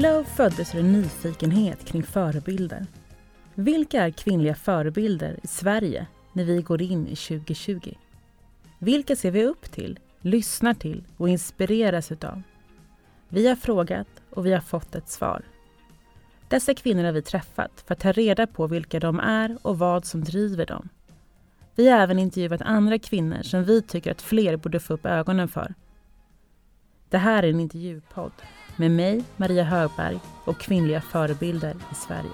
Glow föddes ur en nyfikenhet kring förebilder. Vilka är kvinnliga förebilder i Sverige när vi går in i 2020? Vilka ser vi upp till, lyssnar till och inspireras utav? Vi har frågat och vi har fått ett svar. Dessa kvinnor har vi träffat för att ta reda på vilka de är och vad som driver dem. Vi har även intervjuat andra kvinnor som vi tycker att fler borde få upp ögonen för. Det här är en intervjupodd med mig, Maria Högberg och kvinnliga förebilder i Sverige.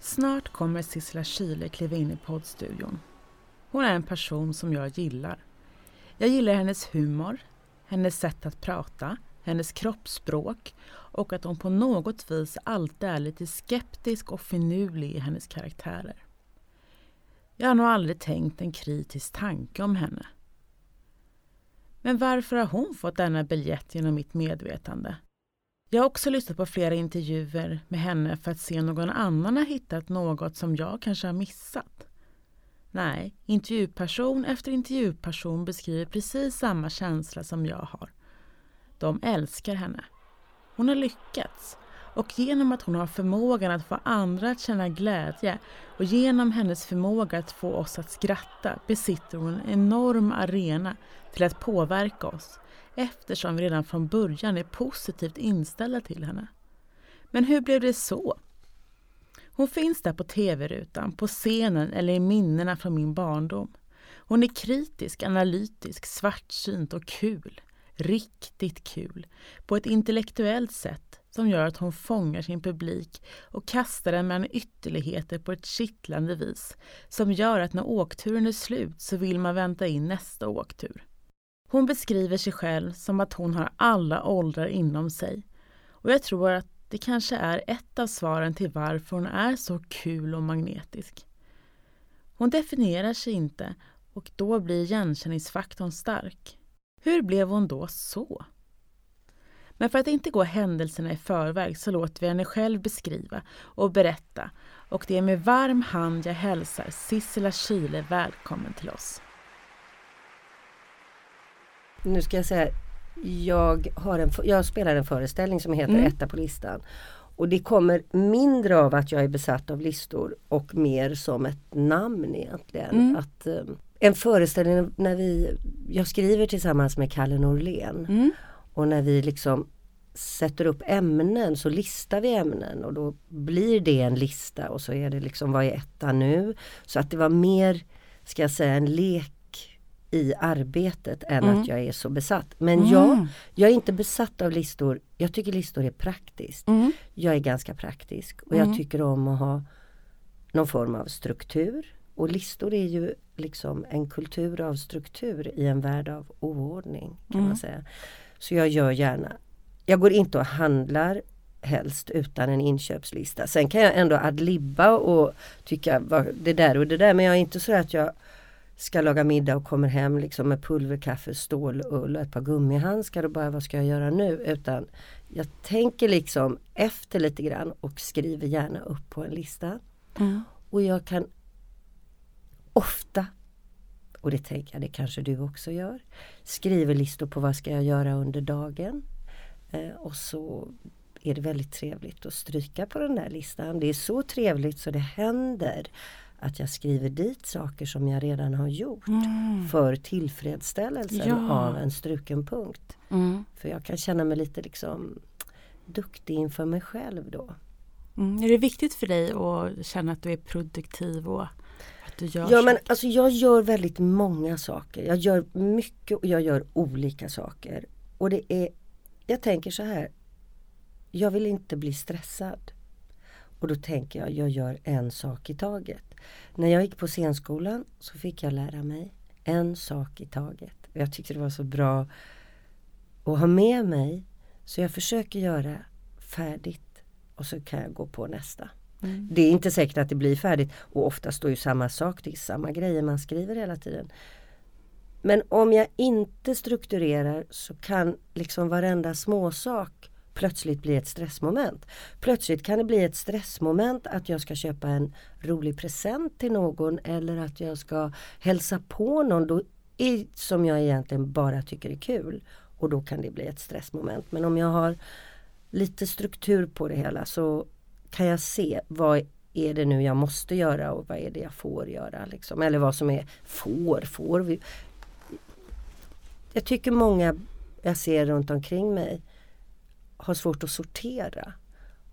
Snart kommer Sissela Kyle kliva in i poddstudion. Hon är en person som jag gillar. Jag gillar hennes humor, hennes sätt att prata, hennes kroppsspråk och att hon på något vis alltid är lite skeptisk och finurlig i hennes karaktärer. Jag har nog aldrig tänkt en kritisk tanke om henne. Men varför har hon fått denna biljett genom mitt medvetande? Jag har också lyssnat på flera intervjuer med henne för att se om någon annan har hittat något som jag kanske har missat. Nej, intervjuperson efter intervjuperson beskriver precis samma känsla som jag har. De älskar henne. Hon har lyckats och genom att hon har förmågan att få andra att känna glädje och genom hennes förmåga att få oss att skratta besitter hon en enorm arena till att påverka oss eftersom vi redan från början är positivt inställda till henne. Men hur blev det så? Hon finns där på tv-rutan, på scenen eller i minnena från min barndom. Hon är kritisk, analytisk, svartsynt och kul. Riktigt kul. På ett intellektuellt sätt som gör att hon fångar sin publik och kastar den mellan ytterligheter på ett kittlande vis som gör att när åkturen är slut så vill man vänta in nästa åktur. Hon beskriver sig själv som att hon har alla åldrar inom sig. Och jag tror att det kanske är ett av svaren till varför hon är så kul och magnetisk. Hon definierar sig inte och då blir igenkänningsfaktorn stark. Hur blev hon då så? Men för att inte gå händelserna i förväg så låter vi henne själv beskriva och berätta och det är med varm hand jag hälsar Sissela Kyle välkommen till oss nu ska jag säga, jag, har en, jag spelar en föreställning som heter mm. Etta på listan. Och det kommer mindre av att jag är besatt av listor och mer som ett namn egentligen. Mm. Att, um, en föreställning när vi, jag skriver tillsammans med Kalle Norlén mm. och när vi liksom sätter upp ämnen så listar vi ämnen och då blir det en lista och så är det liksom vad är etta nu? Så att det var mer, ska jag säga, en lek i arbetet än mm. att jag är så besatt. Men mm. jag, jag är inte besatt av listor. Jag tycker listor är praktiskt. Mm. Jag är ganska praktisk och jag mm. tycker om att ha någon form av struktur. Och listor är ju liksom en kultur av struktur i en värld av oordning kan man mm. säga. Så jag gör gärna, jag går inte och handlar helst utan en inköpslista. Sen kan jag ändå adlibba och tycka det där och det där men jag är inte så att jag ska laga middag och kommer hem liksom med pulverkaffe, stålull och ett par gummihandskar och bara vad ska jag göra nu? Utan jag tänker liksom efter lite grann och skriver gärna upp på en lista. Mm. Och jag kan ofta, och det tänker jag det kanske du också gör, skriver listor på vad ska jag göra under dagen. Eh, och så är det väldigt trevligt att stryka på den där listan. Det är så trevligt så det händer att jag skriver dit saker som jag redan har gjort mm. för tillfredsställelsen ja. av en struken punkt. Mm. För jag kan känna mig lite liksom duktig inför mig själv då. Mm. Är det viktigt för dig att känna att du är produktiv och du gör Ja men alltså jag gör väldigt många saker. Jag gör mycket och jag gör olika saker. Och det är, jag tänker så här, jag vill inte bli stressad. Och då tänker jag, jag gör en sak i taget. När jag gick på scenskolan så fick jag lära mig en sak i taget. Och jag tyckte det var så bra att ha med mig. Så jag försöker göra färdigt och så kan jag gå på nästa. Mm. Det är inte säkert att det blir färdigt och ofta står ju samma sak, det är samma grejer man skriver hela tiden. Men om jag inte strukturerar så kan liksom varenda småsak plötsligt bli ett stressmoment. Plötsligt kan det bli ett stressmoment att jag ska köpa en rolig present till någon eller att jag ska hälsa på någon då, som jag egentligen bara tycker är kul. Och då kan det bli ett stressmoment. Men om jag har lite struktur på det hela så kan jag se vad är det nu jag måste göra och vad är det jag får göra. Liksom. Eller vad som är får, får vi. Jag tycker många jag ser runt omkring mig har svårt att sortera.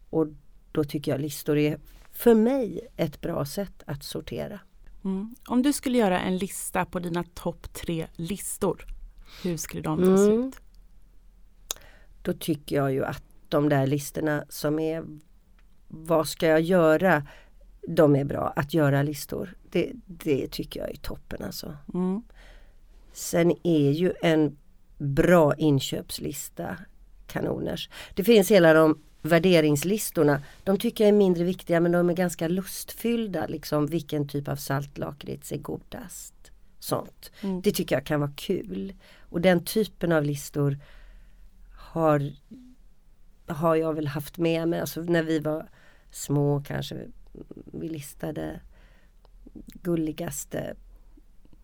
Och då tycker jag listor är för mig ett bra sätt att sortera. Mm. Om du skulle göra en lista på dina topp tre listor, hur skulle de mm. se ut? Då tycker jag ju att de där listorna som är vad ska jag göra? De är bra, att göra listor. Det, det tycker jag är toppen alltså. Mm. Sen är ju en bra inköpslista kanoners. Det finns hela de värderingslistorna. De tycker jag är mindre viktiga men de är ganska lustfyllda. Liksom vilken typ av saltlakrits är godast. Sånt. Mm. Det tycker jag kan vara kul. Och den typen av listor har, har jag väl haft med mig. Alltså när vi var små kanske vi listade gulligaste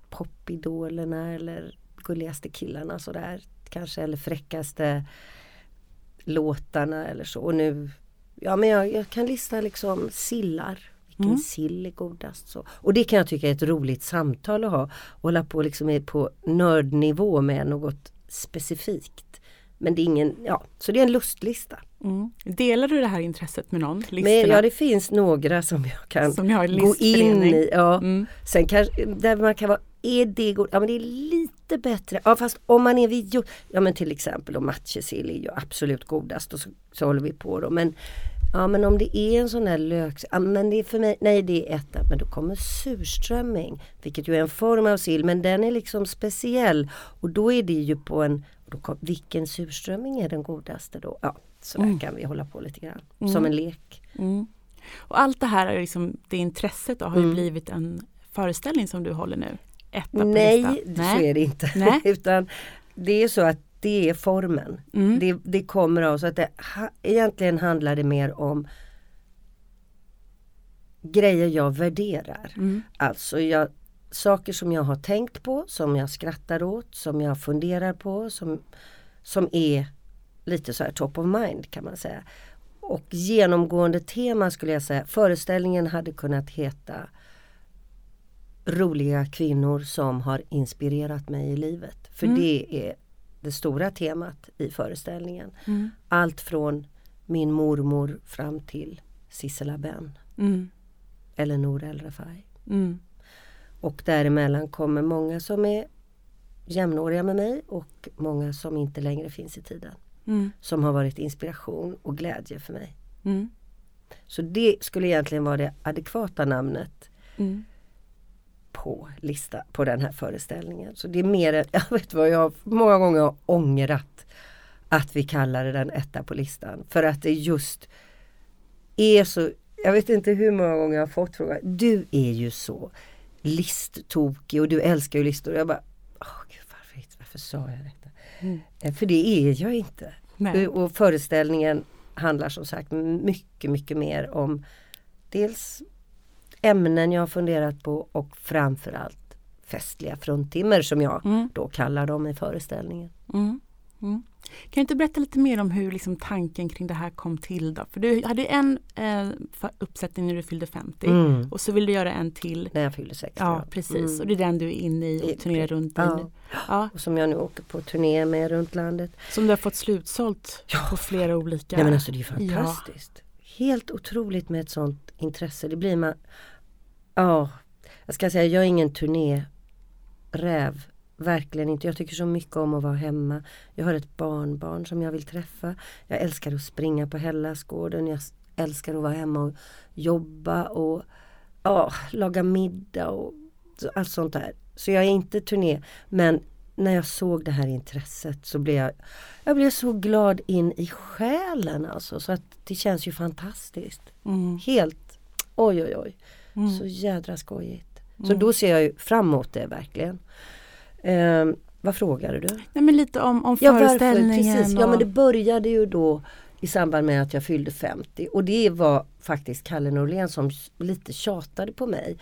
popidolerna eller gulligaste killarna sådär. Kanske eller fräckaste låtarna eller så. Och nu, ja men jag, jag kan lista liksom sillar. Vilken mm. sill är godast? Så. Och det kan jag tycka är ett roligt samtal att ha. Hålla på liksom på nördnivå med något specifikt. Men det är ingen, ja, så det är en lustlista. Mm. Delar du det här intresset med någon? Men, ja det finns några som jag kan som jag gå in i. Ja. Mm. Sen kanske, där man kan vara, är det god? Ja men det är lite bättre. Ja fast om man är vid, ja men till exempel och matjessill är ju absolut godast och så, så håller vi på då. Men Ja men om det är en sån där lök, ja, men det är för mig, nej det är etta, men då kommer surströmming. Vilket ju är en form av sill men den är liksom speciell. Och då är det ju på en, då, vilken surströmming är den godaste då? Ja, så där mm. kan vi hålla på lite grann. Mm. Som en lek. Mm. Och allt det här, är liksom, det intresset då, har ju mm. blivit en föreställning som du håller nu. Etta Nej, på Nej, så är det inte. Nej. Utan det är så att det är formen. Mm. Det, det, kommer av så att det ha, egentligen handlar det mer om grejer jag värderar. Mm. Alltså jag, saker som jag har tänkt på, som jag skrattar åt, som jag funderar på, som, som är lite så här top of mind kan man säga. Och genomgående tema skulle jag säga, föreställningen hade kunnat heta Roliga kvinnor som har inspirerat mig i livet. För mm. det är det stora temat i föreställningen. Mm. Allt från min mormor fram till Sissela Benn. Mm. Eller Nour El Refai. Mm. Och däremellan kommer många som är jämnåriga med mig och många som inte längre finns i tiden. Mm. Som har varit inspiration och glädje för mig. Mm. Så det skulle egentligen vara det adekvata namnet mm. på lista på den här föreställningen. Så det är mer än, jag vet vad jag många gånger har ångrat att vi kallade den etta på listan. För att det just är så, jag vet inte hur många gånger jag har fått frågan, du är ju så listtokig och du älskar ju listor. Jag bara, oh, Gud, varför, varför sa jag detta? Mm. Eh, för det är jag inte. Nej. Och föreställningen handlar som sagt mycket, mycket mer om dels ämnen jag har funderat på och framförallt festliga fruntimmer som jag mm. då kallar dem i föreställningen. Mm. Mm. Kan du inte berätta lite mer om hur liksom tanken kring det här kom till? Då? För du hade en eh, uppsättning när du fyllde 50 mm. och så vill du göra en till. När jag fyllde 60. Ja, precis. Mm. Och det är den du är inne i och turnerar runt ja. i Ja. Och som jag nu åker på turné med runt landet. Som du har fått slutsålt ja. på flera olika. Ja men alltså det är fantastiskt. Helt otroligt med ett sånt intresse. Det blir man... Ja, jag ska säga jag är ingen turnéräv Verkligen inte. Jag tycker så mycket om att vara hemma. Jag har ett barnbarn som jag vill träffa. Jag älskar att springa på Hellasgården. Jag älskar att vara hemma och jobba och ja, laga middag och allt sånt där. Så jag är inte turné. Men när jag såg det här intresset så blev jag, jag blev så glad in i själen alltså. Så att det känns ju fantastiskt. Mm. Helt, oj oj oj. Mm. Så jädra skojigt. Så mm. då ser jag ju fram emot det verkligen. Eh, vad frågade du? Nej, men lite om, om föreställningen. Ja, varför, precis. ja men det började ju då i samband med att jag fyllde 50 och det var faktiskt Kalle Norlén som lite tjatade på mig.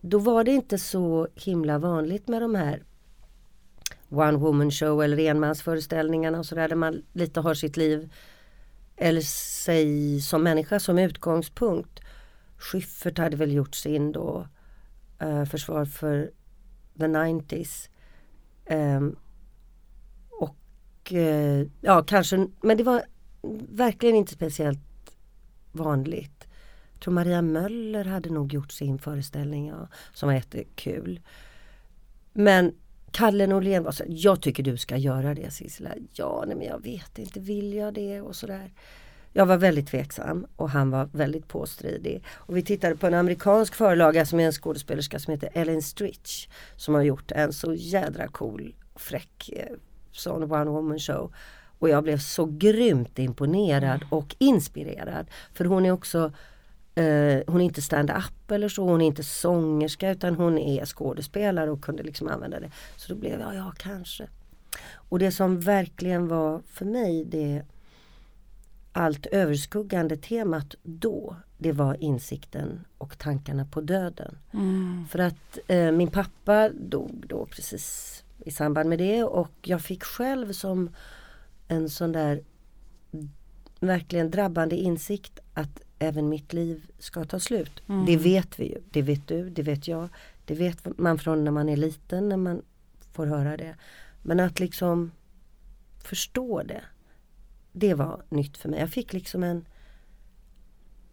Då var det inte så himla vanligt med de här one woman show eller enmansföreställningarna och sådär där man lite har sitt liv eller sig som människa som utgångspunkt. Schyffert hade väl gjort sin då uh, försvar för the 90s. Ehm, och eh, ja kanske, men det var verkligen inte speciellt vanligt. Jag tror Maria Möller hade nog gjort sin föreställning ja, som var jättekul. Men Kalle Norlén var så jag tycker du ska göra det Sissela. Ja, nej men jag vet inte, vill jag det och sådär. Jag var väldigt tveksam och han var väldigt påstridig. Och vi tittade på en amerikansk förlaga som är en skådespelerska som heter Ellen Stritch. Som har gjort en så jädra cool, fräck eh, sån one woman show. Och jag blev så grymt imponerad mm. och inspirerad. För hon är också Uh, hon är inte stand-up eller så, hon är inte sångerska utan hon är skådespelare och kunde liksom använda det. Så då blev jag, ja kanske. Och det som verkligen var för mig det allt överskuggande temat då, det var insikten och tankarna på döden. Mm. För att uh, min pappa dog då precis i samband med det och jag fick själv som en sån där verkligen drabbande insikt att även mitt liv ska ta slut. Mm. Det vet vi ju. Det vet du, det vet jag. Det vet man från när man är liten när man får höra det. Men att liksom förstå det. Det var nytt för mig. Jag fick liksom en,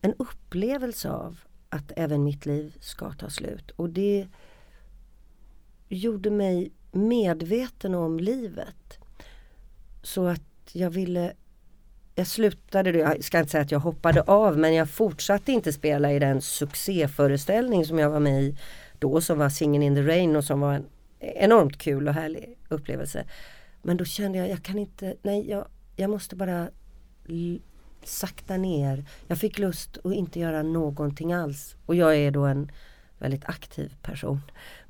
en upplevelse av att även mitt liv ska ta slut. Och det gjorde mig medveten om livet. Så att jag ville jag slutade, jag ska inte säga att jag hoppade av men jag fortsatte inte spela i den succéföreställning som jag var med i då som var Singin' in the Rain och som var en enormt kul och härlig upplevelse. Men då kände jag, jag kan inte, nej jag, jag måste bara sakta ner. Jag fick lust att inte göra någonting alls. Och jag är då en väldigt aktiv person.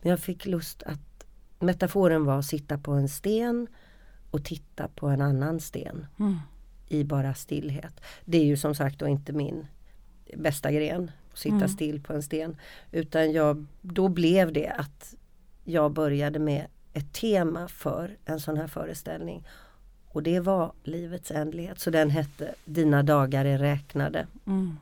Men jag fick lust att, metaforen var att sitta på en sten och titta på en annan sten. Mm i bara stillhet. Det är ju som sagt då inte min bästa gren, att sitta mm. still på en sten. Utan jag, då blev det att jag började med ett tema för en sån här föreställning. Och det var livets ändlighet. Så den hette Dina dagar är räknade. Mm.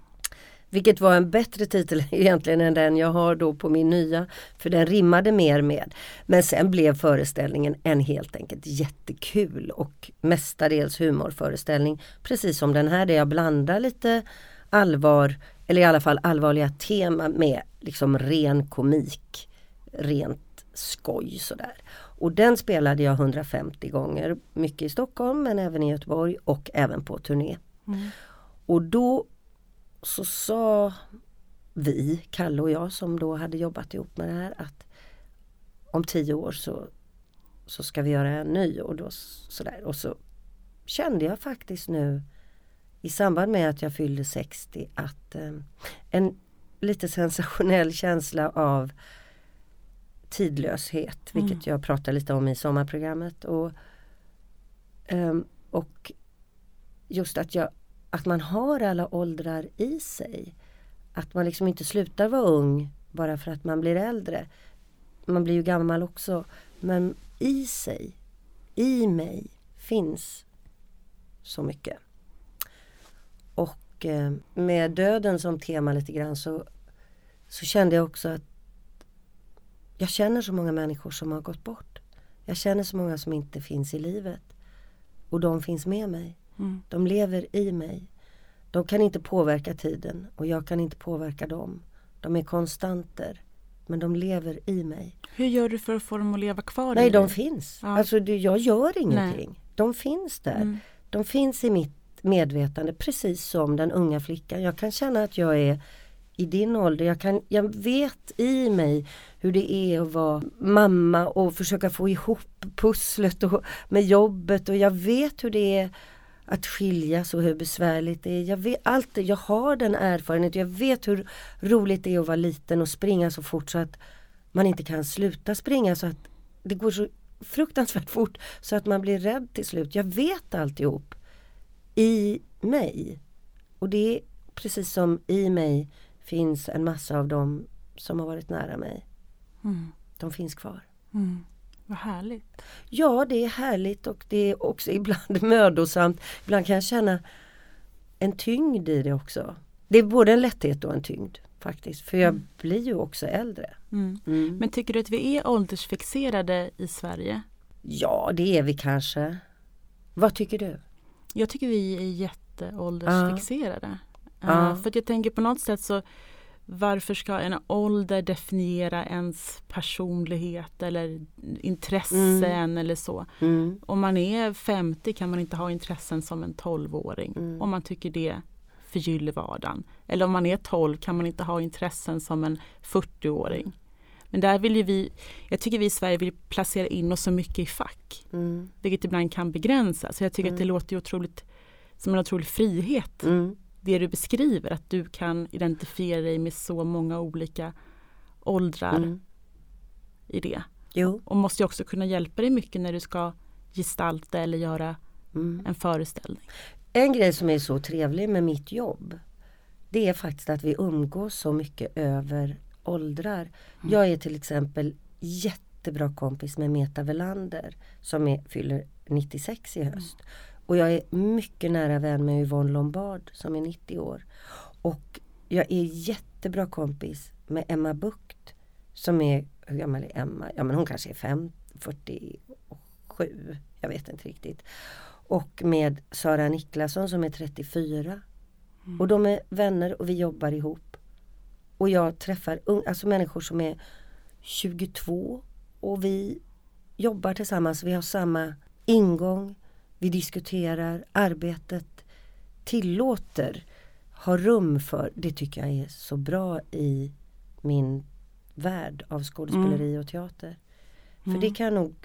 Vilket var en bättre titel egentligen än den jag har då på min nya. För den rimmade mer med. Men sen blev föreställningen en helt enkelt jättekul och mestadels humorföreställning. Precis som den här där jag blandar lite allvar, eller i alla fall allvarliga tema med liksom ren komik. Rent skoj sådär. Och den spelade jag 150 gånger, mycket i Stockholm men även i Göteborg och även på turné. Mm. Och då så sa vi, Kalle och jag som då hade jobbat ihop med det här att om tio år så, så ska vi göra en ny och då sådär. Och så kände jag faktiskt nu i samband med att jag fyllde 60 att eh, en lite sensationell känsla av tidlöshet, mm. vilket jag pratar lite om i sommarprogrammet. Och, eh, och just att jag att man har alla åldrar i sig. Att man liksom inte slutar vara ung bara för att man blir äldre. Man blir ju gammal också. Men i sig, i mig, finns så mycket. Och eh, med döden som tema lite grann så, så kände jag också att jag känner så många människor som har gått bort. Jag känner så många som inte finns i livet. Och de finns med mig. Mm. De lever i mig. De kan inte påverka tiden och jag kan inte påverka dem. De är konstanter. Men de lever i mig. Hur gör du för att få dem att leva kvar Nej, de finns. Ja. Alltså, jag gör ingenting. Nej. De finns där. Mm. De finns i mitt medvetande precis som den unga flickan. Jag kan känna att jag är i din ålder. Jag, kan, jag vet i mig hur det är att vara mamma och försöka få ihop pusslet och, med jobbet och jag vet hur det är att skiljas och hur besvärligt det är. Jag, vet, allt, jag har den erfarenheten. Jag vet hur roligt det är att vara liten och springa så fort så att man inte kan sluta springa. så att Det går så fruktansvärt fort så att man blir rädd till slut. Jag vet alltihop i mig. Och det är precis som i mig finns en massa av dem som har varit nära mig. Mm. De finns kvar. Mm. Vad härligt. Ja, det är härligt och det är också ibland mödosamt. Ibland kan jag känna en tyngd i det också. Det är både en lätthet och en tyngd faktiskt. För jag Mm. blir ju också äldre. Mm. Mm. Men tycker du att vi är åldersfixerade i Sverige? Ja, det är vi kanske. Vad tycker du? Jag tycker vi är jätteåldersfixerade. Ja. Uh, för att jag tänker på något sätt så varför ska en ålder definiera ens personlighet eller intressen Mm. eller så? Mm. Om man är 50 kan man inte ha intressen som en 12-åring Mm. om man tycker det förgyller vardagen. Eller om man är 12 kan man inte ha intressen som en 40-åring. Men där vill ju vi, jag tycker vi i Sverige vill placera in oss så mycket i fack. Mm. Vilket ibland kan begränsa. Så jag tycker att det Mm. låter ju otroligt som en otrolig frihet. Mm. Det du beskriver, att du kan identifiera dig med så många olika åldrar Mm. i det. Jo. Och måste också kunna hjälpa dig mycket när du ska gestalta eller göra Mm. en föreställning. En grej som är så trevlig med mitt jobb det är faktiskt att vi umgås så mycket över åldrar. Mm. Jag är till exempel jättebra kompis med Meta Velander som är, fyller 96 i höst. Och jag är mycket nära vän med Yvonne Lombard som är 90 år. Och jag är jättebra kompis med Emma Bukt som är, hur gammal är Emma? Ja men hon kanske är 5, 47, jag vet inte riktigt. Och med Sara Niklasson som är 34. Och de är vänner och vi jobbar ihop. Och jag träffar un- alltså människor som är 22 och vi jobbar tillsammans. Vi har samma ingång. Vi diskuterar. Arbetet tillåter, har rum för. Det tycker jag är så bra i min värld av skådespeleri och teater. För Mm. det kan jag nog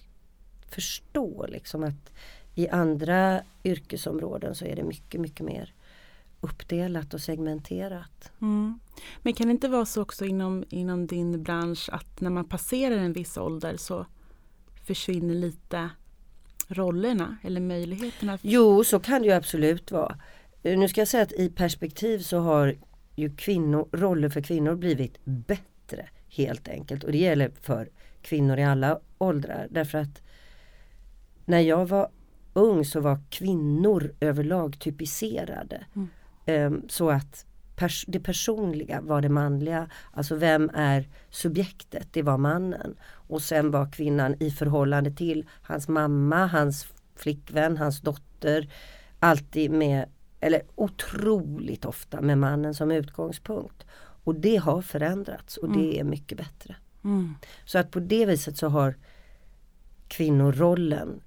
förstå liksom att i andra yrkesområden så är det mycket, mycket mer uppdelat och segmenterat. Mm. Men kan det inte vara så också inom, inom din bransch att när man passerar en viss ålder så försvinner lite rollerna eller möjligheterna? Jo, så kan det ju absolut vara. Eh, Nu ska jag säga att i perspektiv så har ju kvinnor, roller för kvinnor blivit bättre helt enkelt. Och det gäller för kvinnor i alla åldrar. Därför att när jag var ung så var kvinnor överlag typiserade. Mm. Ehm, så att pers- det personliga var det manliga. Alltså vem är subjektet? Det var mannen. Och sen var kvinnan i förhållande till hans mamma, hans flickvän, hans dotter. Alltid med, eller otroligt ofta med mannen som utgångspunkt. Och det har förändrats och det är mycket bättre. Mm. Så att på det viset så har kvinnorollen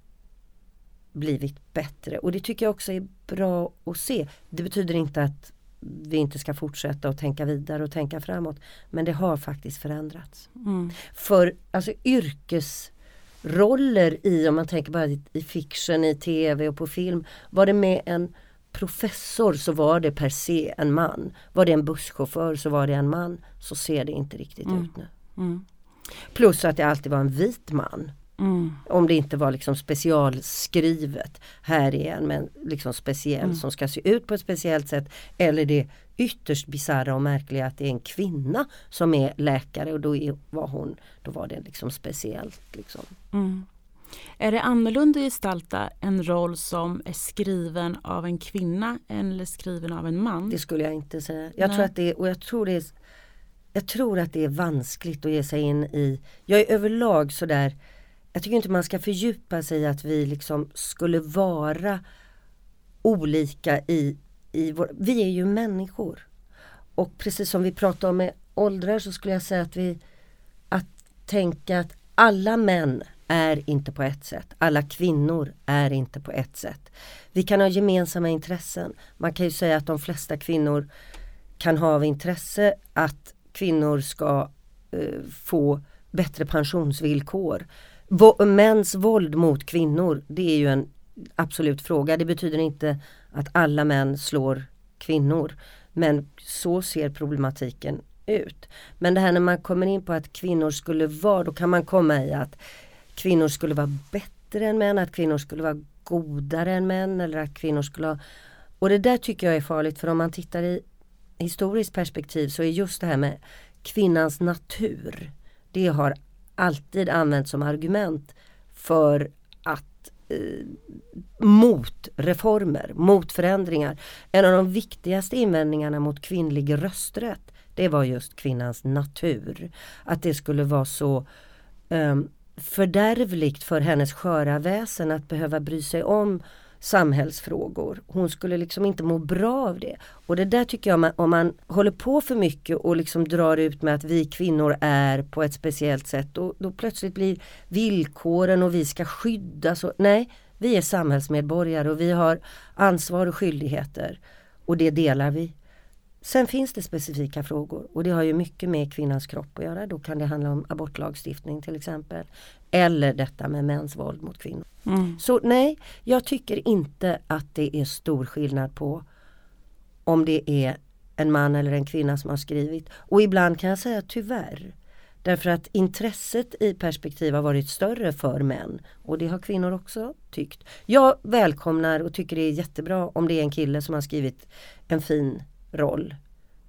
blivit bättre och det tycker jag också är bra att se. Det betyder inte att vi inte ska fortsätta att tänka vidare och tänka framåt. Men det har faktiskt förändrats. Mm. För alltså yrkesroller i, om man tänker bara i, i fiction, i tv och på film. Var det med en professor så var det per se en man. Var det en busschaufför så var det en man. Så ser det inte riktigt Mm. ut nu. Mm. Plus att det alltid var en vit man. Mm. Om det inte var liksom specialskrivet. Här är en men liksom speciell Mm. som ska se ut på ett speciellt sätt. Eller det ytterst bisarra och märkliga att det är en kvinna som är läkare och då är, var hon, då var det liksom speciellt. Liksom. Mm. Är det annorlunda att gestalta en roll som är skriven av en kvinna eller skriven av en man? Det skulle jag inte säga. Jag Nej. tror att det är, och jag tror det är, jag tror att det är vanskligt att ge sig in i, jag är överlag sådär, jag tycker inte man ska fördjupa sig i att vi liksom skulle vara olika i, i vår, vi är ju människor. Och precis som vi pratade om med åldrar så skulle jag säga att vi, att tänka att alla män är inte på ett sätt. Alla kvinnor är inte på ett sätt. Vi kan ha gemensamma intressen. Man kan ju säga att de flesta kvinnor kan ha av intresse att kvinnor ska eh, få bättre pensionsvillkor. Mäns våld mot kvinnor, det är ju en absolut fråga. Det betyder inte att alla män slår kvinnor. Men så ser problematiken ut. Men det här när man kommer in på att kvinnor skulle vara, då kan man komma i att kvinnor skulle vara bättre än män, att kvinnor skulle vara godare än män eller att kvinnor skulle ha Och det där tycker jag är farligt för om man tittar i historiskt perspektiv så är just det här med kvinnans natur. Det har alltid använts som argument för att eh, mot reformer, mot förändringar. En av de viktigaste invändningarna mot kvinnlig rösträtt det var just kvinnans natur. Att det skulle vara så eh, fördärvligt för hennes sköra väsen att behöva bry sig om samhällsfrågor. Hon skulle liksom inte må bra av det. Och det där tycker jag, om man håller på för mycket och liksom drar ut med att vi kvinnor är på ett speciellt sätt, då, då plötsligt blir villkoren och vi ska skyddas. Och, nej, vi är samhällsmedborgare och vi har ansvar och skyldigheter. Och det delar vi. Sen finns det specifika frågor och det har ju mycket med kvinnans kropp att göra. Då kan det handla om abortlagstiftning till exempel. Eller detta med mäns våld mot kvinnor. Mm. Så nej, jag tycker inte att det är stor skillnad på om det är en man eller en kvinna som har skrivit. Och ibland kan jag säga tyvärr. Därför att intresset i perspektiv har varit större för män. Och det har kvinnor också tyckt. Jag välkomnar och tycker det är jättebra om det är en kille som har skrivit en fin roll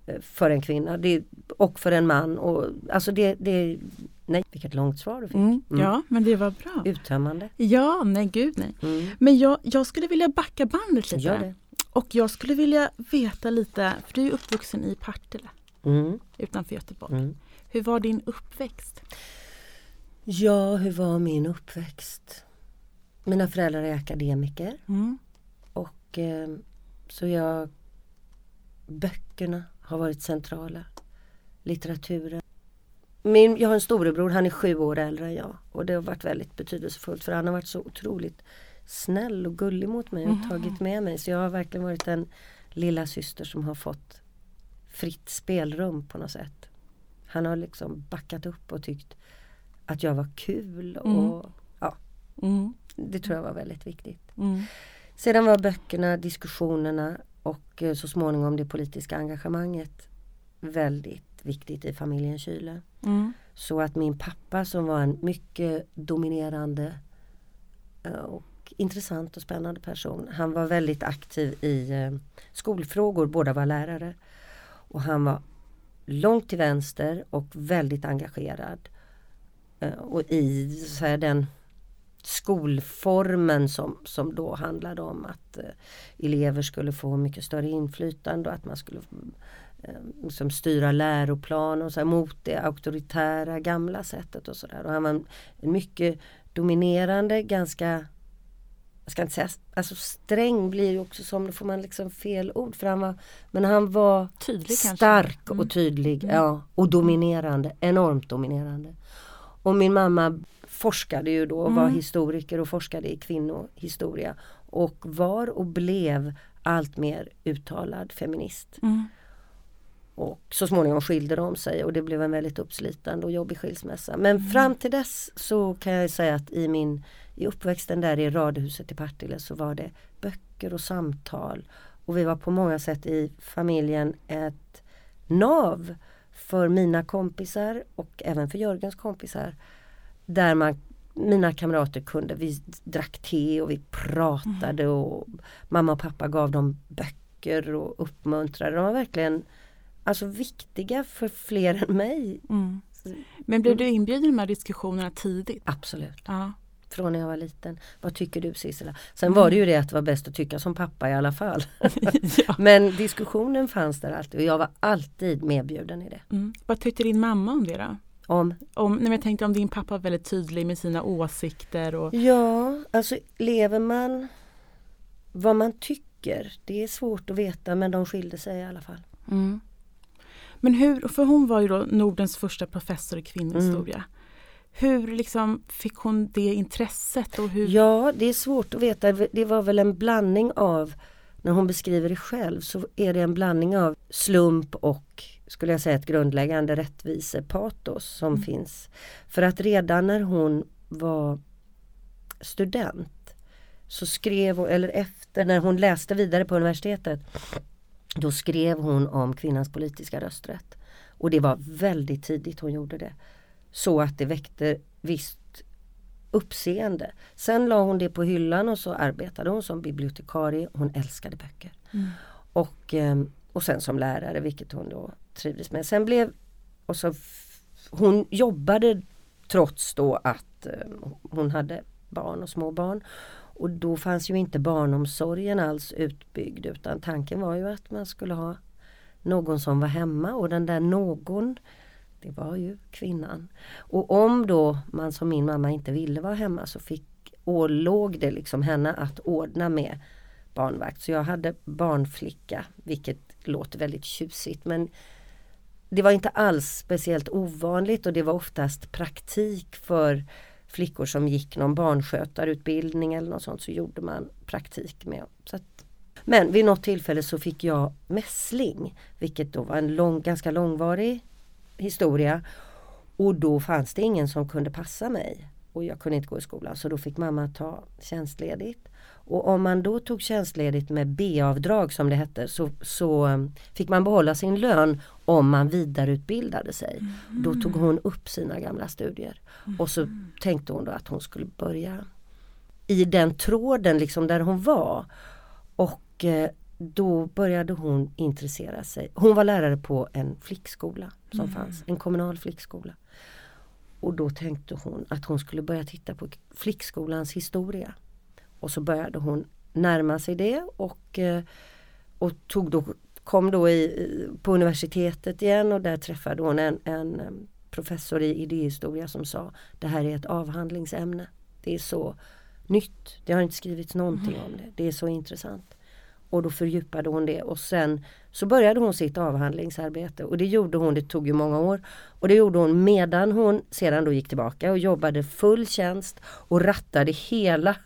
eh, för en kvinna det, och för en man. Och, alltså det, det, nej, vilket långt svar du fick. Mm, mm. Ja, men det var bra. Uttömmande. Ja, nej gud nej. Mm. Men jag, jag skulle vilja backa bandet lite. Och jag skulle vilja veta lite, för du är uppvuxen i Partille mm. utanför Göteborg. Mm. Hur var din uppväxt? Ja, hur var min uppväxt? Mina föräldrar är akademiker. Och eh, så jag Böckerna har varit centrala. Litteraturen. Min, jag har en storebror, han är sju år äldre än jag. Och det har varit väldigt betydelsefullt för han har varit så otroligt snäll och gullig mot mig och mm. tagit med mig. Så jag har verkligen varit en lilla syster som har fått fritt spelrum på något sätt. Han har liksom backat upp och tyckt att jag var kul och mm. ja. Mm. Det tror jag var väldigt viktigt. Mm. Sedan var böckerna, diskussionerna och eh, så småningom det politiska engagemanget väldigt viktigt i familjen Kyle. Mm. Så att min pappa som var en mycket dominerande eh, och intressant och spännande person. Han var väldigt aktiv i eh, skolfrågor, båda var lärare. Och han var långt till vänster och väldigt engagerad. Och i så här, den skolformen som, som då handlade om att eh, elever skulle få mycket större inflytande och att man skulle eh, liksom styra läroplan och så här, mot det auktoritära gamla sättet och sådär. Och han var en mycket dominerande, ganska jag ska inte säga, alltså sträng blir ju också som, då får man liksom fel ord för han var Men han var tydlig, stark mm. och tydlig mm. ja, och dominerande, enormt dominerande. Och min mamma forskade ju då, mm. var historiker och forskade i kvinnohistoria. Och var och blev allt mer uttalad feminist. Mm. Och så småningom skilde de sig och det blev en väldigt uppslitande och jobbig skilsmässa. Men mm. fram till dess så kan jag säga att i min i uppväxten där i radhuset i Partille så var det böcker och samtal. Och vi var på många sätt i familjen ett nav för mina kompisar och även för Jörgens kompisar där man mina kamrater kunde, vi drack te och vi pratade mm. och mamma och pappa gav dem böcker och uppmuntrade. De var verkligen alltså viktiga för fler än mig. Mm. Men blev du inbjuden i de här diskussionerna tidigt? Absolut. Ja. Från när jag var liten. Vad tycker du Sissela? Sen mm. var det ju det att det var bäst att tycka som pappa i alla fall. ja. Men diskussionen fanns där alltid och jag var alltid medbjuden i det. Mm. Vad tyckte din mamma om det då? Om? om nej, jag tänkte om din pappa var väldigt tydlig med sina åsikter. Och... Ja, alltså lever man vad man tycker. Det är svårt att veta men de skilde sig i alla fall. Mm. Men hur, för hon var ju då Nordens första professor i kvinnohistoria. Mm. Hur liksom fick hon det intresset? Och hur... Ja, det är svårt att veta. Det var väl en blandning av, när hon beskriver det själv, så är det en blandning av slump och skulle jag säga ett grundläggande rättvisepatos som mm. finns. För att redan när hon var student så skrev hon, eller efter när hon läste vidare på universitetet då skrev hon om kvinnans politiska rösträtt. Och det var väldigt tidigt hon gjorde det. Så att det väckte visst uppseende. Sen la hon det på hyllan och så arbetade hon som bibliotekarie. Hon älskade böcker. Mm. Och, ehm, och sen som lärare vilket hon då trivdes med. Sen blev, och så hon jobbade trots då att eh, hon hade barn och små barn. Och då fanns ju inte barnomsorgen alls utbyggd utan tanken var ju att man skulle ha någon som var hemma och den där någon det var ju kvinnan. Och om då man som min mamma inte ville vara hemma så fick ålåg det liksom henne att ordna med barnvakt. Så jag hade barnflicka vilket låter väldigt tjusigt men det var inte alls speciellt ovanligt och det var oftast praktik för flickor som gick någon barnskötarutbildning eller något sånt så gjorde man praktik med. Så att, men vid något tillfälle så fick jag mässling vilket då var en lång, ganska långvarig historia. Och då fanns det ingen som kunde passa mig. Och jag kunde inte gå i skolan så då fick mamma ta tjänstledigt. Och om man då tog tjänstledigt med B-avdrag som det hette så, så um, fick man behålla sin lön om man vidareutbildade sig. Mm. Då tog hon upp sina gamla studier. Mm. Och så tänkte hon då att hon skulle börja i den tråden liksom där hon var. Och eh, då började hon intressera sig. Hon var lärare på en flickskola som mm. fanns, en kommunal flickskola. Och då tänkte hon att hon skulle börja titta på flickskolans historia. Och så började hon närma sig det och, eh, och tog då, kom då i, på universitetet igen och där träffade hon en, en eh, professor i idéhistoria som sa det här är ett avhandlingsämne. Det är så nytt. Det har inte skrivits någonting mm. om det. Det är så intressant. Och då fördjupade hon det och sen så började hon sitt avhandlingsarbete och det gjorde hon, det tog ju många år. Och det gjorde hon medan hon sedan då gick tillbaka och jobbade full tjänst och rattade hela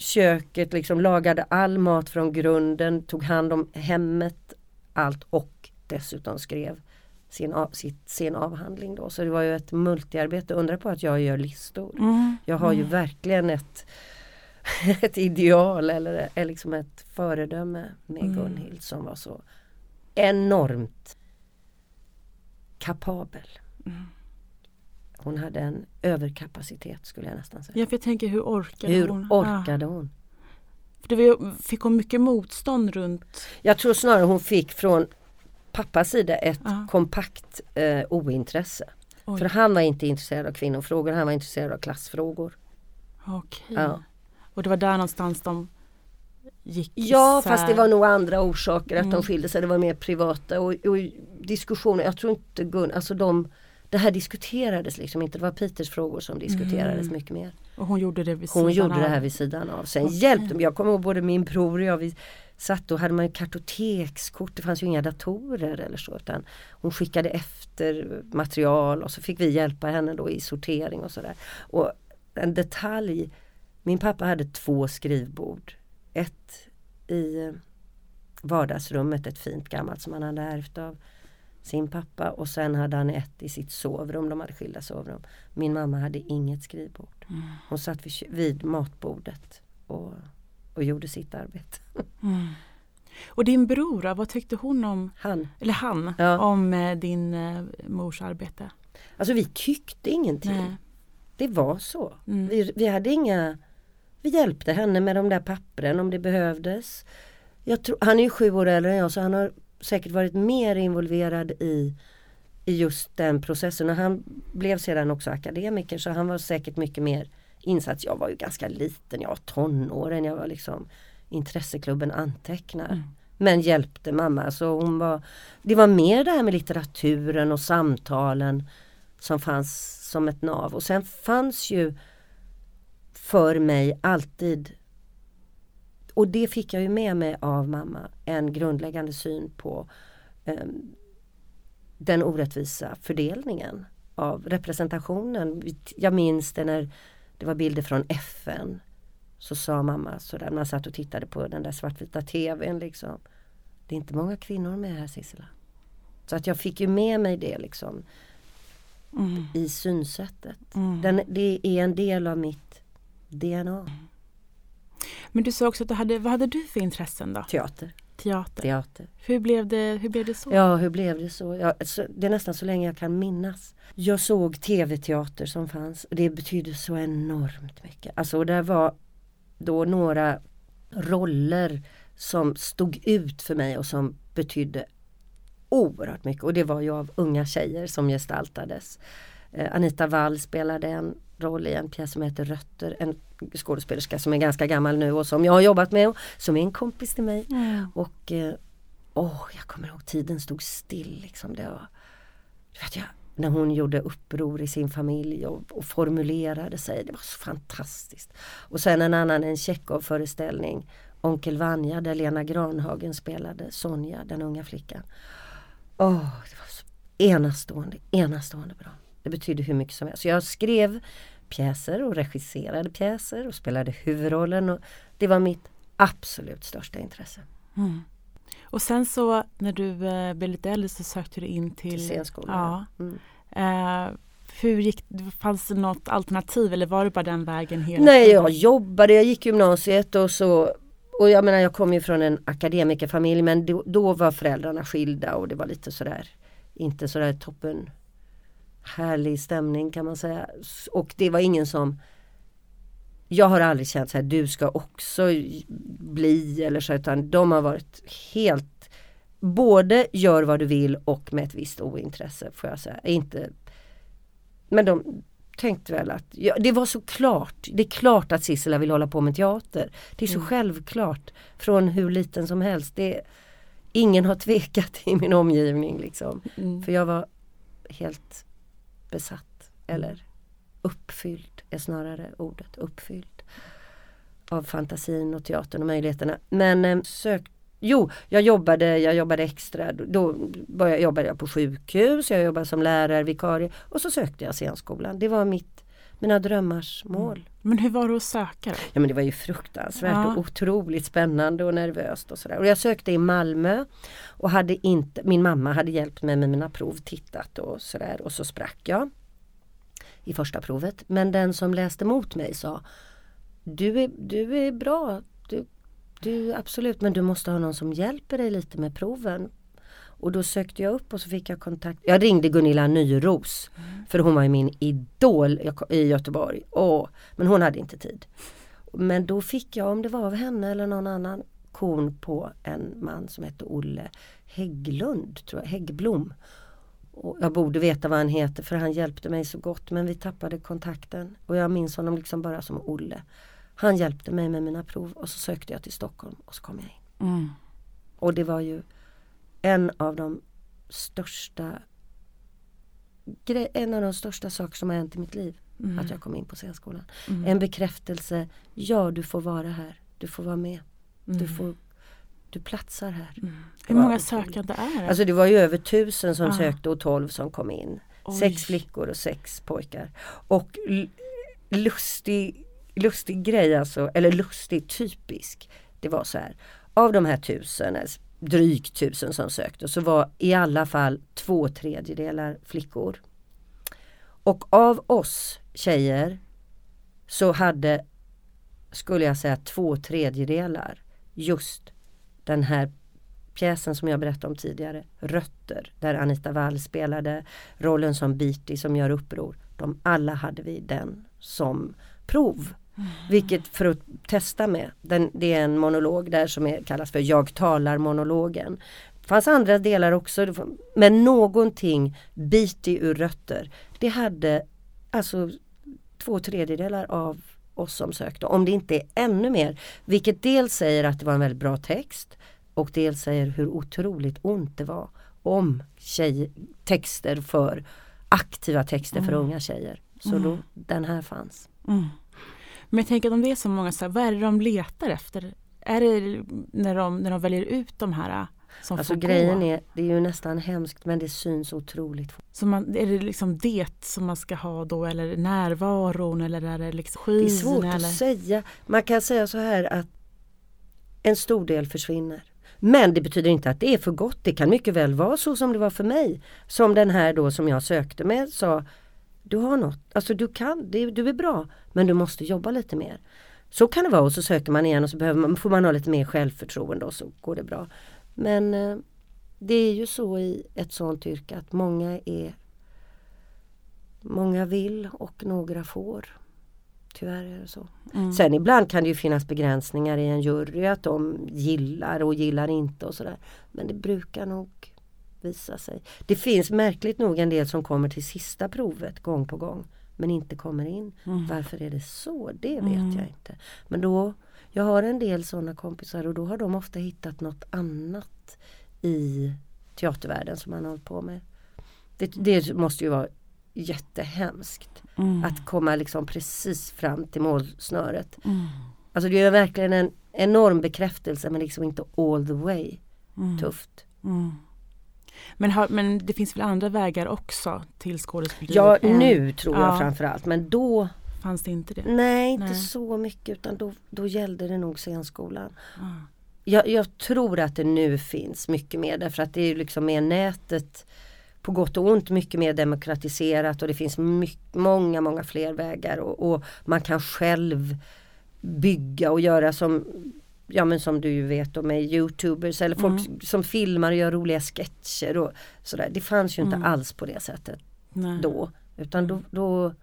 köket, liksom lagade all mat från grunden, tog hand om hemmet, allt och dessutom skrev sin, av, sitt, sin avhandling då. Så det var ju ett multiarbete. Undra på att jag gör listor. Mm. Jag har ju mm. verkligen ett ett ideal eller, eller liksom ett föredöme med mm. Gunhild som var så enormt kapabel. Mm. Hon hade en överkapacitet skulle jag nästan säga. Ja, för jag tänker hur orkade hur hon? Hur orkade ah. hon? För det var, fick hon mycket motstånd runt? Jag tror snarare hon fick från pappas sida ett ah. kompakt eh, ointresse. Oj. För han var inte intresserad av kvinnofrågor, han var intresserad av klassfrågor. Okej. Ja. Och det var där någonstans de gick Ja isär. fast det var nog andra orsaker att mm. de skilde sig. Det var mer privata och, och diskussioner. Jag tror inte Gun, alltså de det här diskuterades liksom inte. Det var Peters frågor som diskuterades mm. mycket mer. Och hon gjorde det vid Hon gjorde av. det här vid sidan av. Sen okay. hjälpte Jag kommer ihåg både min bror och jag. Vi satt och hade man kartotekskort. Det fanns ju inga datorer eller så. Utan hon skickade efter material och så fick vi hjälpa henne då i sortering och sådär. Och en detalj min pappa hade två skrivbord. Ett i vardagsrummet, ett fint gammalt som han hade ärvt av sin pappa och sen hade han ett i sitt sovrum, de hade skilda sovrum. Min mamma hade inget skrivbord. Mm. Hon satt vid, vid matbordet och, och gjorde sitt arbete. Mm. Och din bror, vad tyckte hon om, han. Eller han, ja. om eh, din eh, mors arbete? Alltså vi tyckte ingenting. Nej. Det var så. Mm. Vi, vi hade inga vi hjälpte henne med de där pappren om det behövdes. Jag tror, han är ju sju år äldre än jag så han har säkert varit mer involverad i, i just den processen. Och han blev sedan också akademiker så han var säkert mycket mer insatt. Jag var ju ganska liten, jag var tonåren, jag var liksom intresseklubben antecknar. Mm. Men hjälpte mamma. Så hon var, det var mer det här med litteraturen och samtalen som fanns som ett nav. Och sen fanns ju för mig alltid och det fick jag ju med mig av mamma, en grundläggande syn på eh, den orättvisa fördelningen av representationen. Jag minns det när det var bilder från FN. Så sa mamma sådär, man satt och tittade på den där svartvita TVn liksom. Det är inte många kvinnor med här Sissela. Så att jag fick ju med mig det liksom. Mm. I synsättet. Mm. Den, det är en del av mitt DNA. Men du sa också att du hade, vad hade du för intressen då? Teater. Teater. Teater. Hur, blev det, hur blev det så? Ja, hur blev det så? Ja, det är nästan så länge jag kan minnas. Jag såg tv-teater som fanns och det betydde så enormt mycket. Alltså det var då några roller som stod ut för mig och som betydde oerhört mycket och det var ju av unga tjejer som gestaltades. Eh, Anita Wall spelade en roll i en pjäs som heter Rötter, en skådespelerska som är ganska gammal nu och som jag har jobbat med och som är en kompis till mig. Mm. Och eh, åh, jag kommer ihåg tiden stod still liksom. Det var, vet jag, när hon gjorde uppror i sin familj och, och, formulerade sig. Det var så fantastiskt. Och sen en annan, en Tjechov-föreställning, Onkel Vanja där Lena Granhagen spelade Sonja, den unga flickan. Åh, det var så enastående, enastående bra. Det betydde hur mycket som helst. Så jag skrev pjäser och regisserade pjäser och spelade huvudrollen. Och det var mitt absolut största intresse. Mm. Och sen så när du eh, blev lite äldre så sökte du in till, till scenskolan. Ja. Mm. Eh, hur gick Fanns det något alternativ eller var det bara den vägen hela Nej, tiden? jag jobbade, jag gick gymnasiet och så och jag menar jag kom ju från en akademikerfamilj men då, då var föräldrarna skilda och det var lite sådär inte sådär toppen härlig stämning kan man säga. Och det var ingen som jag har aldrig känt så här, du ska också bli eller så utan de har varit helt både gör vad du vill och med ett visst ointresse får jag säga. Inte, men de tänkte väl att, ja, det var så klart, det är klart att Sissela vill hålla på med teater. Det är så mm. självklart från hur liten som helst. Det, ingen har tvekat i min omgivning liksom. Mm. För jag var helt besatt eller uppfylld är snarare ordet, uppfylld av fantasin och teatern och möjligheterna. Men eh, sök, jo, jag jobbade, jag jobbade extra. Då började, jobbade jag på sjukhus, jag jobbade som lärare, vikarie och så sökte jag scenskolan. Det var mitt, mina drömmars mål. Mm. Men hur var det att söka då? Ja men det var ju fruktansvärt ja. och otroligt spännande och nervöst och sådär. Och jag sökte i Malmö och hade inte, min mamma hade hjälpt mig med mina prov, tittat och sådär och så sprack jag i första provet. Men den som läste mot mig sa Du är, du är bra, du, du, absolut men du måste ha någon som hjälper dig lite med proven. Och då sökte jag upp och så fick jag kontakt. Jag ringde Gunilla Nyros. Mm. För hon var ju min idol i Göteborg. Åh, men hon hade inte tid. Men då fick jag, om det var av henne eller någon annan, korn på en man som hette Olle Hägglund, tror jag, Häggblom. Och jag borde veta vad han heter för han hjälpte mig så gott men vi tappade kontakten. Och jag minns honom liksom bara som Olle. Han hjälpte mig med mina prov och så sökte jag till Stockholm och så kom jag in. Mm. Och det var ju en av de största en av de största saker som har hänt i mitt liv. Mm. Att jag kom in på scenskolan. Mm. En bekräftelse. Ja, du får vara här. Du får vara med. Du, mm. får, du platsar här. Mm. Hur många sökande är det? Alltså det var ju över tusen som ah. sökte och tolv som kom in. Oj. Sex flickor och sex pojkar. Och lustig, lustig grej alltså, eller lustig, typisk. Det var så här. Av de här tusen, drygt tusen som sökte så var i alla fall två tredjedelar flickor. Och av oss tjejer så hade, skulle jag säga, två tredjedelar just den här pjäsen som jag berättade om tidigare, Rötter, där Anita Wall spelade rollen som Beatty som gör uppror. De alla hade vi den som prov. Mm. Vilket för att testa med, den, det är en monolog där som är, kallas för Jag talar monologen. Det fanns andra delar också men någonting Beatty ur Rötter. Det hade alltså två tredjedelar av oss som sökte, om det inte är ännu mer. Vilket dels säger att det var en väldigt bra text och dels säger hur otroligt ont det var om tjej, texter för aktiva texter mm. för unga tjejer. Så mm. då, den här fanns. Mm. Men jag tänker att om det är så många, så här, vad är det de letar efter? Är det när de, när de väljer ut de här som alltså grejen gå? är, det är ju nästan hemskt men det syns otroligt. Så man, är det liksom det som man ska ha då eller närvaron eller är det liksom skyn? Det är svårt eller? att säga. Man kan säga så här att en stor del försvinner. Men det betyder inte att det är för gott. Det kan mycket väl vara så som det var för mig. Som den här då som jag sökte med sa Du har något, alltså du kan, du är bra men du måste jobba lite mer. Så kan det vara och så söker man igen och så behöver man, får man ha lite mer självförtroende och så går det bra. Men eh, det är ju så i ett sånt yrke att många är Många vill och några får. Tyvärr är det så. Mm. Sen ibland kan det ju finnas begränsningar i en jury att de gillar och gillar inte och sådär. Men det brukar nog visa sig. Det finns märkligt nog en del som kommer till sista provet gång på gång men inte kommer in. Mm. Varför är det så? Det vet Mm. jag inte. Men då, jag har en del sådana kompisar och då har de ofta hittat något annat i teatervärlden som man har hållit på med. Det, det måste ju vara jättehemskt Mm. att komma liksom precis fram till målsnöret. Mm. Alltså det är verkligen en enorm bekräftelse men liksom inte all the way. Mm. Tufft. Mm. Men, har, men det finns väl andra vägar också till skådespeleriet? Ja än- nu tror jag Ja. framförallt men då Fanns det inte det? Nej inte Nej. så mycket utan då, då gällde det nog scenskolan. Ah. Jag, jag tror att det nu finns mycket mer därför att det är liksom med nätet på gott och ont mycket mer demokratiserat och det finns mycket, många, många fler vägar och, och man kan själv bygga och göra som Ja men som du vet då med youtubers eller folk Mm. som filmar och gör roliga sketcher och sådär. Det fanns ju inte Mm. alls på det sättet Nej. då. Utan då, då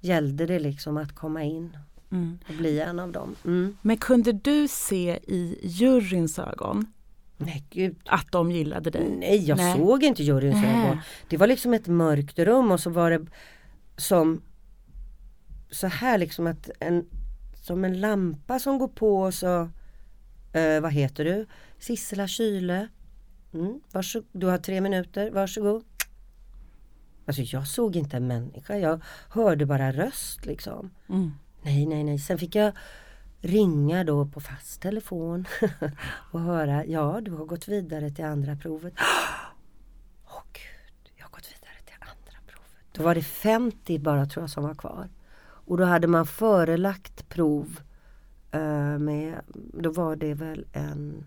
gällde det liksom att komma in Mm. och bli en av dem. Mm. Men kunde du se i juryns ögon Nej gud. att de gillade dig? Nej jag Nej. såg inte juryns ögon. Det var liksom ett mörkt rum och så var det som så här liksom att en som en lampa som går på och så eh, vad heter du? Sissela Kyle. Mm, du har tre minuter, varsågod. Alltså jag såg inte en människa, jag hörde bara röst liksom. Mm. Nej, nej, nej. Sen fick jag ringa då på fast telefon och höra, ja du har gått vidare till andra provet. Åh gud, jag har gått vidare till andra provet. Då var det 50 bara tror jag som var kvar. Och då hade man förelagt prov med, då var det väl en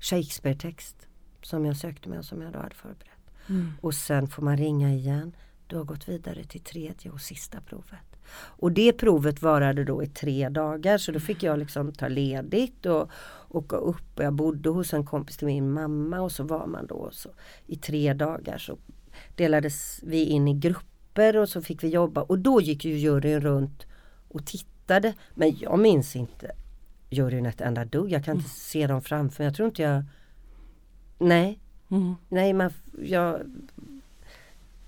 Shakespeare-text som jag sökte med och som jag då hade förberett. Mm. Och sen får man ringa igen. Du har gått vidare till tredje och sista provet. Och det provet varade då i tre dagar så då fick jag liksom ta ledigt och åka upp. Och jag bodde hos en kompis till min mamma och så var man då så i tre dagar så delades vi in i grupper och så fick vi jobba och då gick ju juryn runt och tittade. Men jag minns inte juryn ett enda dugg. Jag kan inte se dem framför mig. Jag tror inte jag Nej, Mm. Nej, man, jag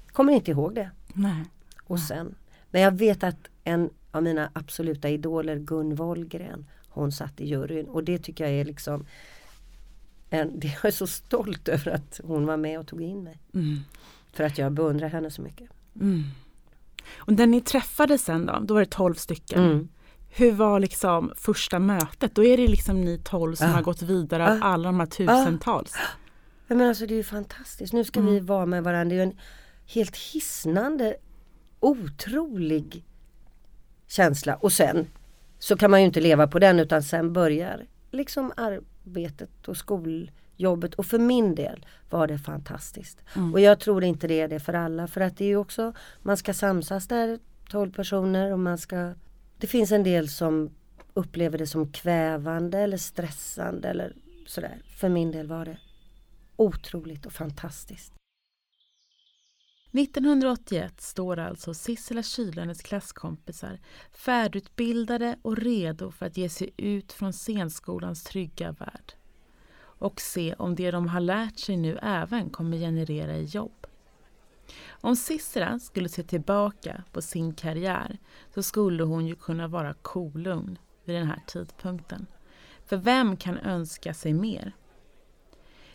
kommer inte ihåg det. Nej. Och sen, men jag vet att en av mina absoluta idoler, Gun Wollgren, hon satt i juryn och det tycker jag är liksom en, det jag är så stolt över att hon var med och tog in mig. Mm. För att jag beundrar henne så mycket. Mm. Och när ni träffades sen då, då var det 12 stycken. Mm. Hur var liksom första mötet? Då är det liksom ni 12 som Ah. har gått vidare av Ah. alla de här tusentals. Ja, men alltså det är ju fantastiskt. Nu ska Mm. vi vara med varandra. Det är ju en helt hisnande, otrolig känsla. Och sen så kan man ju inte leva på den utan sen börjar liksom arbetet och skoljobbet. Och för min del var det fantastiskt. Mm. Och jag tror inte det är det för alla. För att det är ju också, man ska samsas där 12 personer och man ska Det finns en del som upplever det som kvävande eller stressande eller sådär. För min del var det otroligt och fantastiskt. 1981 står alltså Sissela Kyle hennes klasskompisar färdigutbildade och redo för att ge sig ut från scenskolans trygga värld och se om det de har lärt sig nu även kommer generera i jobb. Om Sissela skulle se tillbaka på sin karriär så skulle hon ju kunna vara kolugn vid den här tidpunkten. För vem kan önska sig mer?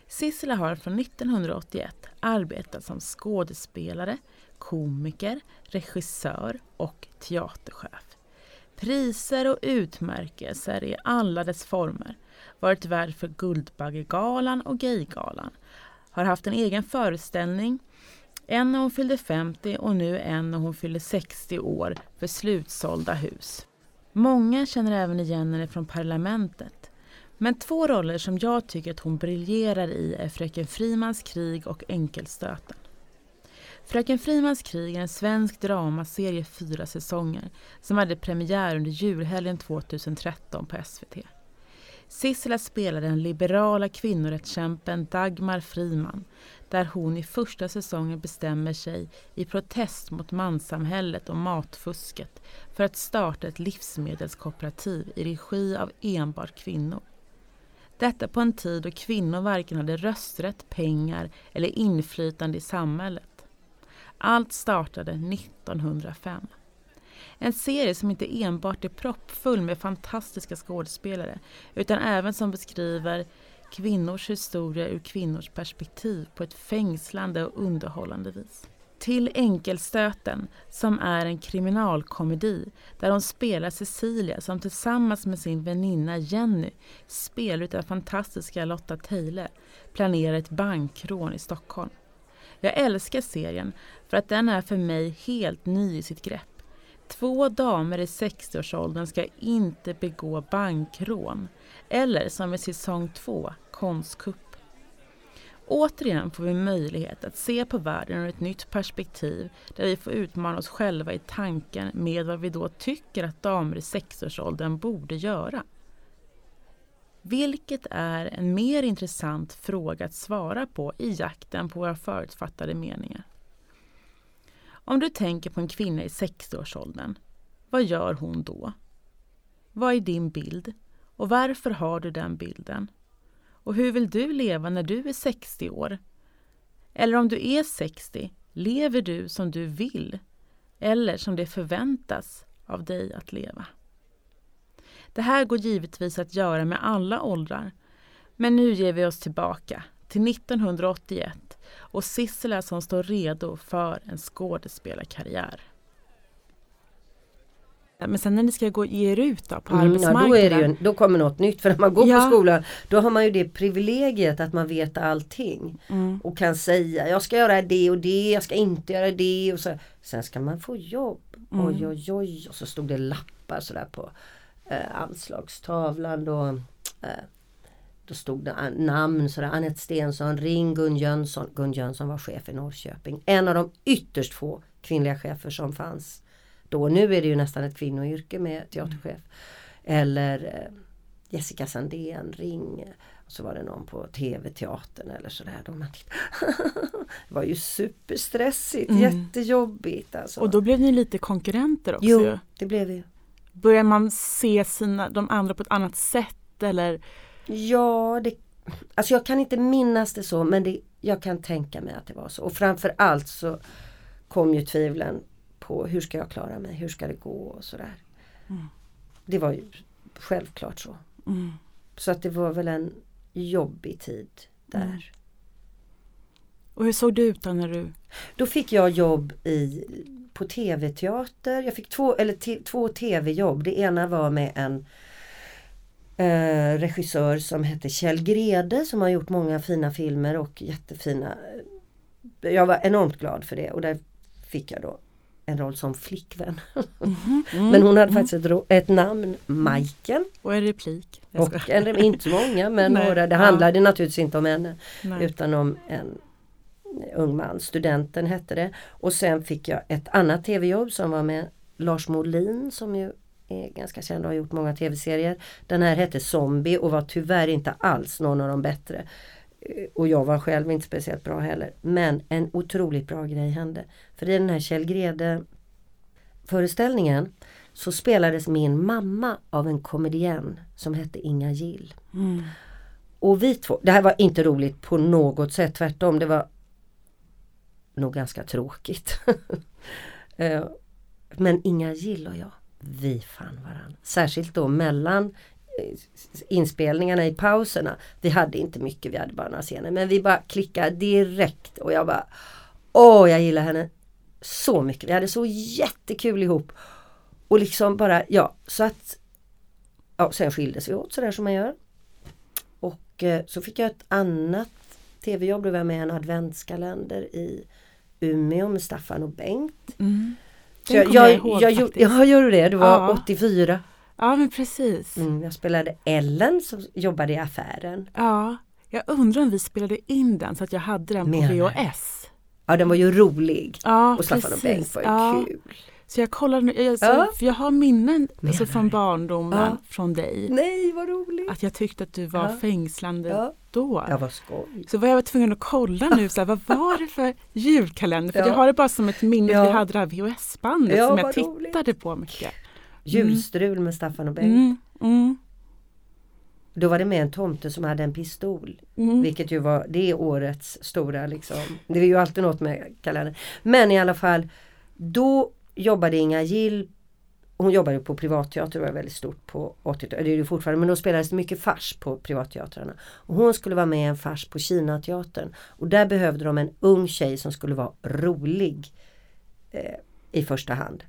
Sissela har från 1981 arbetat som skådespelare, komiker, regissör och teaterchef. Priser och utmärkelser i alla dess former. Varit värd för Guldbaggegalan och Gaygalan. Har haft en egen föreställning, en när hon fyllde 50 och nu en när hon fyller 60 år för slutsålda hus. Många känner även igen henne från Parlamentet. Men två roller som jag tycker att hon briljerar i är Fröken Frimans krig och Enkelstöten. Fröken Frimans krig är en svensk dramaserie i fyra säsonger som hade premiär under julhelgen 2013 på SVT. Sissela spelar den liberala kvinnorättskämpen Dagmar Friman, där hon i första säsongen bestämmer sig i protest mot manssamhället och matfusket för att starta ett livsmedelskooperativ i regi av enbart kvinnor. Detta på en tid då kvinnor varken hade rösträtt, pengar eller inflytande i samhället. Allt startade 1905. En serie som inte enbart är proppfull med fantastiska skådespelare utan även som beskriver kvinnors historia ur kvinnors perspektiv på ett fängslande och underhållande vis. Till Enkelstöten, som är en kriminalkomedi där hon spelar Cecilia som tillsammans med sin väninna Jenny, spelar ut den fantastiska Lotta Teile, planerar ett bankrån i Stockholm. Jag älskar serien för att den är för mig helt ny i sitt grepp. Två damer i 60-årsåldern ska inte begå bankrån eller som i säsong 2, konstkupp. Återigen får vi möjlighet att se på världen ur ett nytt perspektiv där vi får utmana oss själva i tanken med vad vi då tycker att damer i 60-årsåldern borde göra. Vilket är en mer intressant fråga att svara på i jakten på våra förutfattade meningar. Om du tänker på en kvinna i 60-årsåldern, vad gör hon då? Vad är din bild? Och varför har du den bilden? Och hur vill du leva när du är 60 år? Eller om du är 60, lever du som du vill? Eller som det förväntas av dig att leva? Det här går givetvis att göra med alla åldrar. Men nu ger vi oss tillbaka till 1981 och Sissela som står redo för en skådespelarkarriär. Men sen när ni ska gå, ge er ut då på mm, arbetsmarknaden? Ja, då, är det ju, då kommer något nytt. För när man går ja. på skolan då har man ju det privilegiet att man vet allting. Mm. Och kan säga jag ska göra det och det, jag ska inte göra det. Och så. Sen ska man få jobb. Mm. Oj oj oj. Och så stod det lappar sådär på eh, anslagstavlan. Då, eh, då stod det namn sådär. Anette Stensson, ring Gun Jönsson. Gun Jönsson var chef i Norrköping. En av de ytterst få kvinnliga chefer som fanns då. Nu är det ju nästan ett kvinnoyrke med teaterchef. Eller eh, Jessica Sandén, ring. Och så var det någon på TV-teatern eller sådär. Då man det var ju superstressigt, mm. jättejobbigt. Alltså. Och då blev ni lite konkurrenter också? Jo, det blev vi. Börjar man se sina, de andra på ett annat sätt eller? Ja, det, alltså jag kan inte minnas det så men det, jag kan tänka mig att det var så. Och framförallt så kom ju tvivlen på hur ska jag klara mig, hur ska det gå och sådär. Mm. Det var ju självklart så. Mm. Så att det var väl en jobbig tid där. Mm. Och hur såg det ut då när du? Då fick jag jobb i, på tv-teater. Jag fick två, eller två tv-jobb. Det ena var med en eh, regissör som hette Kjell Grede som har gjort många fina filmer och jättefina. Jag var enormt glad för det och där fick jag då en roll som flickvän. Mm -hmm. Men hon hade faktiskt ett, ett namn, Majken. Och en replik. Och en, inte många men några. Det handlade ja. naturligtvis inte om henne Nej. utan om en ung man. Studenten hette det. Och sen fick jag ett annat tv-jobb som var med Lars Molin som ju är ganska känd och har gjort många tv-serier. Den här hette Zombie och var tyvärr inte alls någon av de bättre. Och jag var själv inte speciellt bra heller. Men en otroligt bra grej hände. För i den här Kjell Grede föreställningen så spelades min mamma av en komedienn som hette Inga Gill. Mm. Och vi två, det här var inte roligt på något sätt, tvärtom det var nog ganska tråkigt. Eh, men Inga Gill och jag, vi fann varandra. Särskilt då mellan eh, inspelningarna i pauserna. Vi hade inte mycket, vi hade bara några scener. Men vi bara klickade direkt och jag bara Åh, jag gillar henne så mycket. Vi hade så jättekul ihop. Och liksom bara, ja, så att Ja, sen skildes vi åt sådär som man gör. Och eh, så fick jag ett annat tv-jobb. Då var jag med i en adventskalender i Umeå med Staffan och Bengt. Mm jag, jag, ihåg, jag, jag, jag, gör du det? Det var ja. 84. Ja men precis. Mm, jag spelade Ellen som jobbade i affären. Ja, jag undrar om vi spelade in den så att jag hade den på VHS. Ja den var ju rolig. Ja, och Staffan och Bengt var ju ja. kul. Så jag kollar nu, jag, så, Ja. för jag har minnen alltså, från barndomen Ja. från dig. Nej vad roligt! Att jag tyckte att du var Ja. fängslande Ja, då. ja vad skoj! Så var jag tvungen att kolla nu, så här, vad var det för julkalender? För Ja. jag har det bara som ett minne, Ja. vi hade det här VHS-bandet som jag vad roligt. tittade på mycket. Julstrul med Staffan och Bengt. Mm, mm, Då var det med en tomte som hade en pistol. mm. Vilket ju var, det är årets stora liksom. Det är ju alltid något med kalendern. Men i alla fall, då jobbade Inga Gill hon jobbade på privatteater, det var väldigt stort på 80-talet, det är det fortfarande, men då spelades det mycket fars på privatteatrarna. Och hon skulle vara med i en fars på Kinateatern. Och där behövde de en ung tjej som skulle vara rolig eh, i första hand.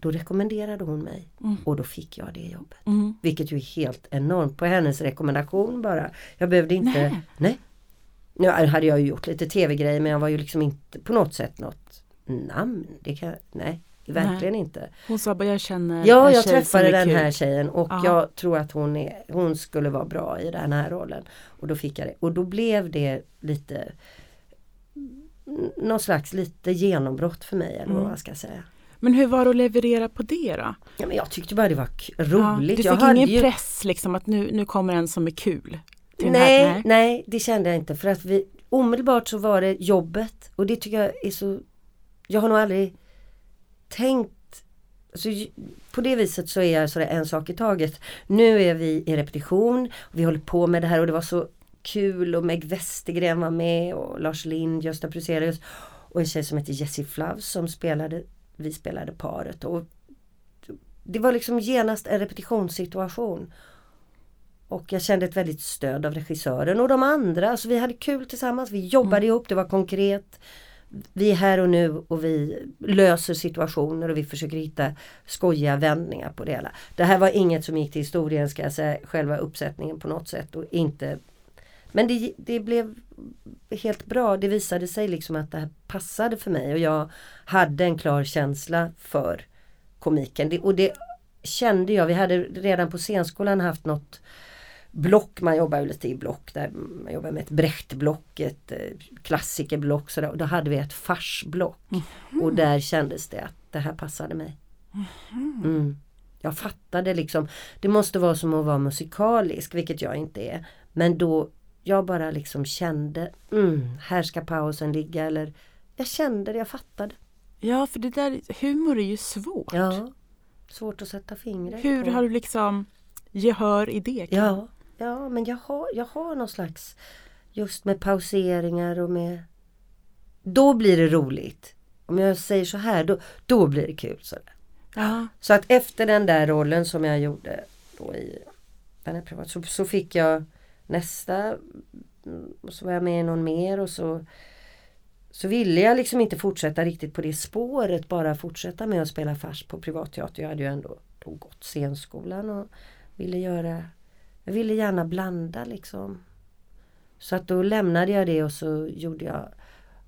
Då rekommenderade hon mig Mm. och då fick jag det jobbet. Mm. Vilket ju är helt enormt på hennes rekommendation bara. Jag behövde inte... Nej. Nej. Nu hade jag ju gjort lite tv-grejer men jag var ju liksom inte på något sätt något namn. Det kan, nej, verkligen inte. Hon sa bara, jag känner Ja, jag träffade den här tjejen och Ja. jag tror att hon, är, hon skulle vara bra i den här rollen. Och då fick jag det. Och då blev det lite någon slags lite genombrott för mig eller vad Mm. man ska säga. Men hur var det att leverera på det då? Ja, men jag tyckte bara det var k- Ja, roligt. du jag fick hade ingen ju... press liksom att nu, nu kommer en som är kul? Nej, här- nej, det kände jag inte för att vi omedelbart så var det jobbet och det tycker jag är så Jag har nog aldrig tänkt alltså, j- På det viset så är jag sådär en sak i taget. Nu är vi i repetition och vi håller på med det här och det var så kul och Meg Westergren var med och Lars Lind, Gösta Bruzelius och en tjej som heter Jessie Flav som spelade Vi spelade paret och Det var liksom genast en repetitionssituation. Och jag kände ett väldigt stöd av regissören och de andra. Alltså vi hade kul tillsammans, vi jobbade ihop, det var konkret. Vi är här och nu och vi löser situationer och vi försöker hitta skojiga vändningar på det hela. Det här var inget som gick till historien ska jag säga, själva uppsättningen på något sätt. Och inte Men det, det blev helt bra. Det visade sig liksom att det här passade för mig och jag hade en klar känsla för komiken. Det, och det kände jag, vi hade redan på scenskolan haft något block, man jobbar ju lite i block där man jobbar med ett Brecht-block, ett eh, klassikerblock sådär. Och då hade vi ett farsblock. Och där kändes det att det här passade mig. Mm. Jag fattade liksom, det måste vara som att vara musikalisk, vilket jag inte är. Men då, jag bara liksom kände, mm, här ska pausen ligga eller jag kände det, jag fattade. Ja, för det där, humor är ju svårt. Ja, svårt att sätta fingret Hur på. har du liksom gehör i det? Ja, ja men jag har, jag har någon slags just med pauseringar och med Då blir det roligt. Om jag säger så här, då, då blir det kul. Så, Ja. så att efter den där rollen som jag gjorde då i den här privat, så, så fick jag nästa och så var jag med i någon mer och så så ville jag liksom inte fortsätta riktigt på det spåret, bara fortsätta med att spela fars på privatteater. Jag hade ju ändå då gått scenskolan och ville göra Jag ville gärna blanda liksom. Så att då lämnade jag det och så gjorde jag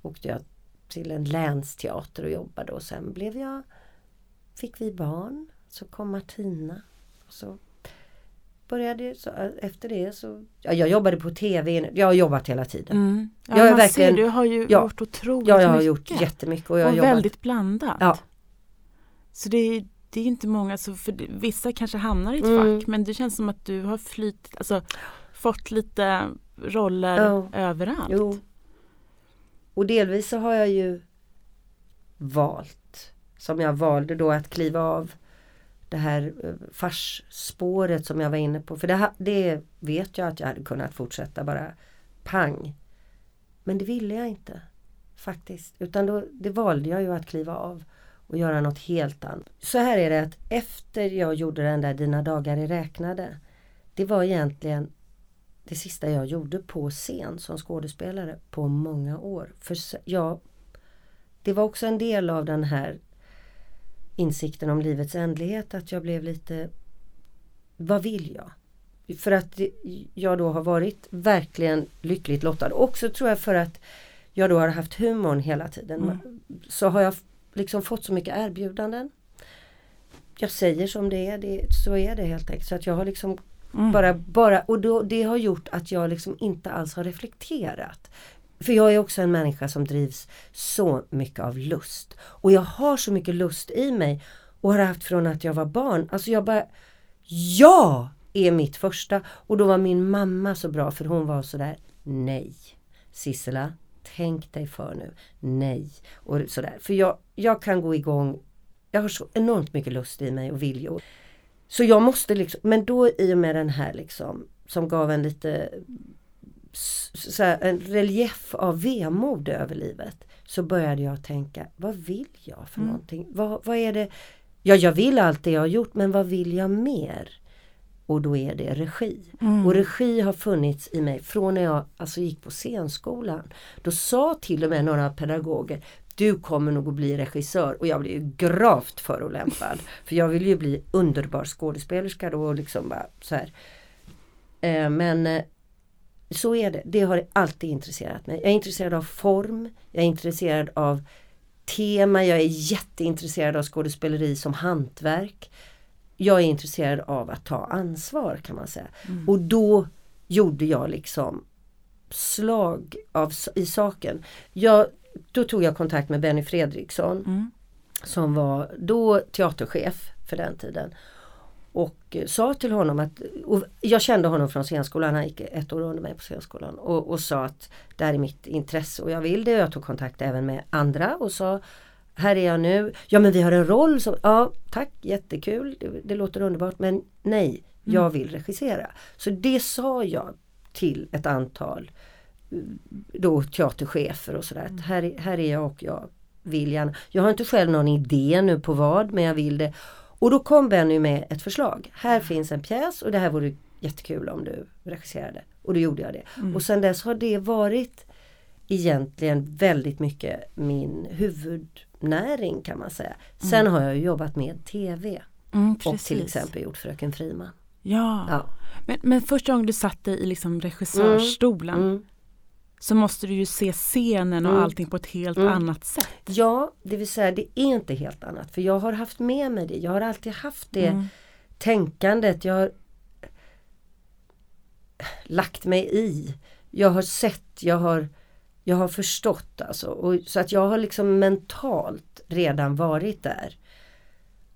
åkte jag till en länsteater och jobbade och sen blev jag Fick vi barn, så kom Martina. Och så började så efter det så ja, Jag jobbade på TV, jag har jobbat hela tiden. Mm. Ja, Jag är verkligen- ser, du har ju Ja. gjort otroligt Ja, jag har mycket. gjort jättemycket och jag har och jobbat. väldigt blandat. Ja. Så det är, det är inte många, så för vissa kanske hamnar i ett Mm. fack men det känns som att du har flytt, alltså, fått lite roller Ja. överallt. Jo. Och delvis så har jag ju valt, som jag valde då att kliva av det här eh, farsspåret som jag var inne på. För det, det vet jag att jag hade kunnat fortsätta bara pang. Men det ville jag inte faktiskt. Utan då, det valde jag ju att kliva av och göra något helt annat. Så här är det att efter jag gjorde den där Dina dagar är räknade. Det var egentligen det sista jag gjorde på scen som skådespelare på många år. För jag, det var också en del av den här insikten om livets ändlighet att jag blev lite Vad vill jag? För att jag då har varit verkligen lyckligt lottad. Också tror jag för att jag då har haft humorn hela tiden. Så har jag liksom fått så mycket erbjudanden. Jag säger som det är, det, så är det helt enkelt. Så att jag har liksom Mm. bara, bara, och då, det har gjort att jag liksom inte alls har reflekterat. för jag är också en människa som drivs så mycket av lust. Och jag har så mycket lust i mig och har haft från att jag var barn. Alltså jag bara Ja! är mitt första. Och då var min mamma så bra för hon var sådär Nej Sissela, tänk dig för nu. Nej. Och sådär. För jag, jag kan gå igång Jag har så enormt mycket lust i mig och viljor. Så jag måste liksom, men då i och med den här liksom som gav en lite så här, en relief av vemod över livet. Så började jag tänka, vad vill jag för mm. någonting? Vad, vad är det? Ja, jag vill allt det jag har gjort men vad vill jag mer? Och då är det regi. Mm. Och regi har funnits i mig från när jag alltså gick på scenskolan. Då sa till och med några pedagoger du kommer nog att bli regissör och jag blev ju gravt förolämpad. För jag vill ju bli underbar skådespelerska då och liksom bara så här. Eh, men eh, så är det. Det har alltid intresserat mig. Jag är intresserad av form. Jag är intresserad av tema. Jag är jätteintresserad av skådespeleri som hantverk. Jag är intresserad av att ta ansvar kan man säga. Mm. Och då gjorde jag liksom slag av, i saken. Jag, då tog jag kontakt med Benny Fredriksson mm. som var då teaterchef för den tiden och eh, sa till honom att, jag kände honom från scenskolan, han gick ett år under mig på scenskolan och, och sa att det här är mitt intresse och jag vill det. Jag tog kontakt även med andra och sa här är jag nu. Ja men vi har en roll som, ja tack jättekul, det, det låter underbart men nej, jag mm. vill regissera. Så det sa jag till ett antal då teaterchefer och sådär. Mm. Här, här är jag och jag vill gärna. Jag har inte själv någon idé nu på vad men jag vill det. Och då kom Benny med ett förslag. Här mm. finns en pjäs och det här vore jättekul om du regisserade. Och då gjorde jag det. Mm. Och sen dess har det varit egentligen väldigt mycket min huvudnäring kan man säga. Sen mm. har jag jobbat med TV. Mm, och till exempel gjort Fröken Friman. Ja, ja. Men, men första gången du satt dig i liksom regissörstolen mm. mm så måste du ju se scenen och mm. allting på ett helt mm. annat sätt. Ja, det vill säga det är inte helt annat. För jag har haft med mig det. Jag har alltid haft det mm. tänkandet. Jag har lagt mig i. Jag har sett, jag har, jag har förstått alltså. Och, så att jag har liksom mentalt redan varit där.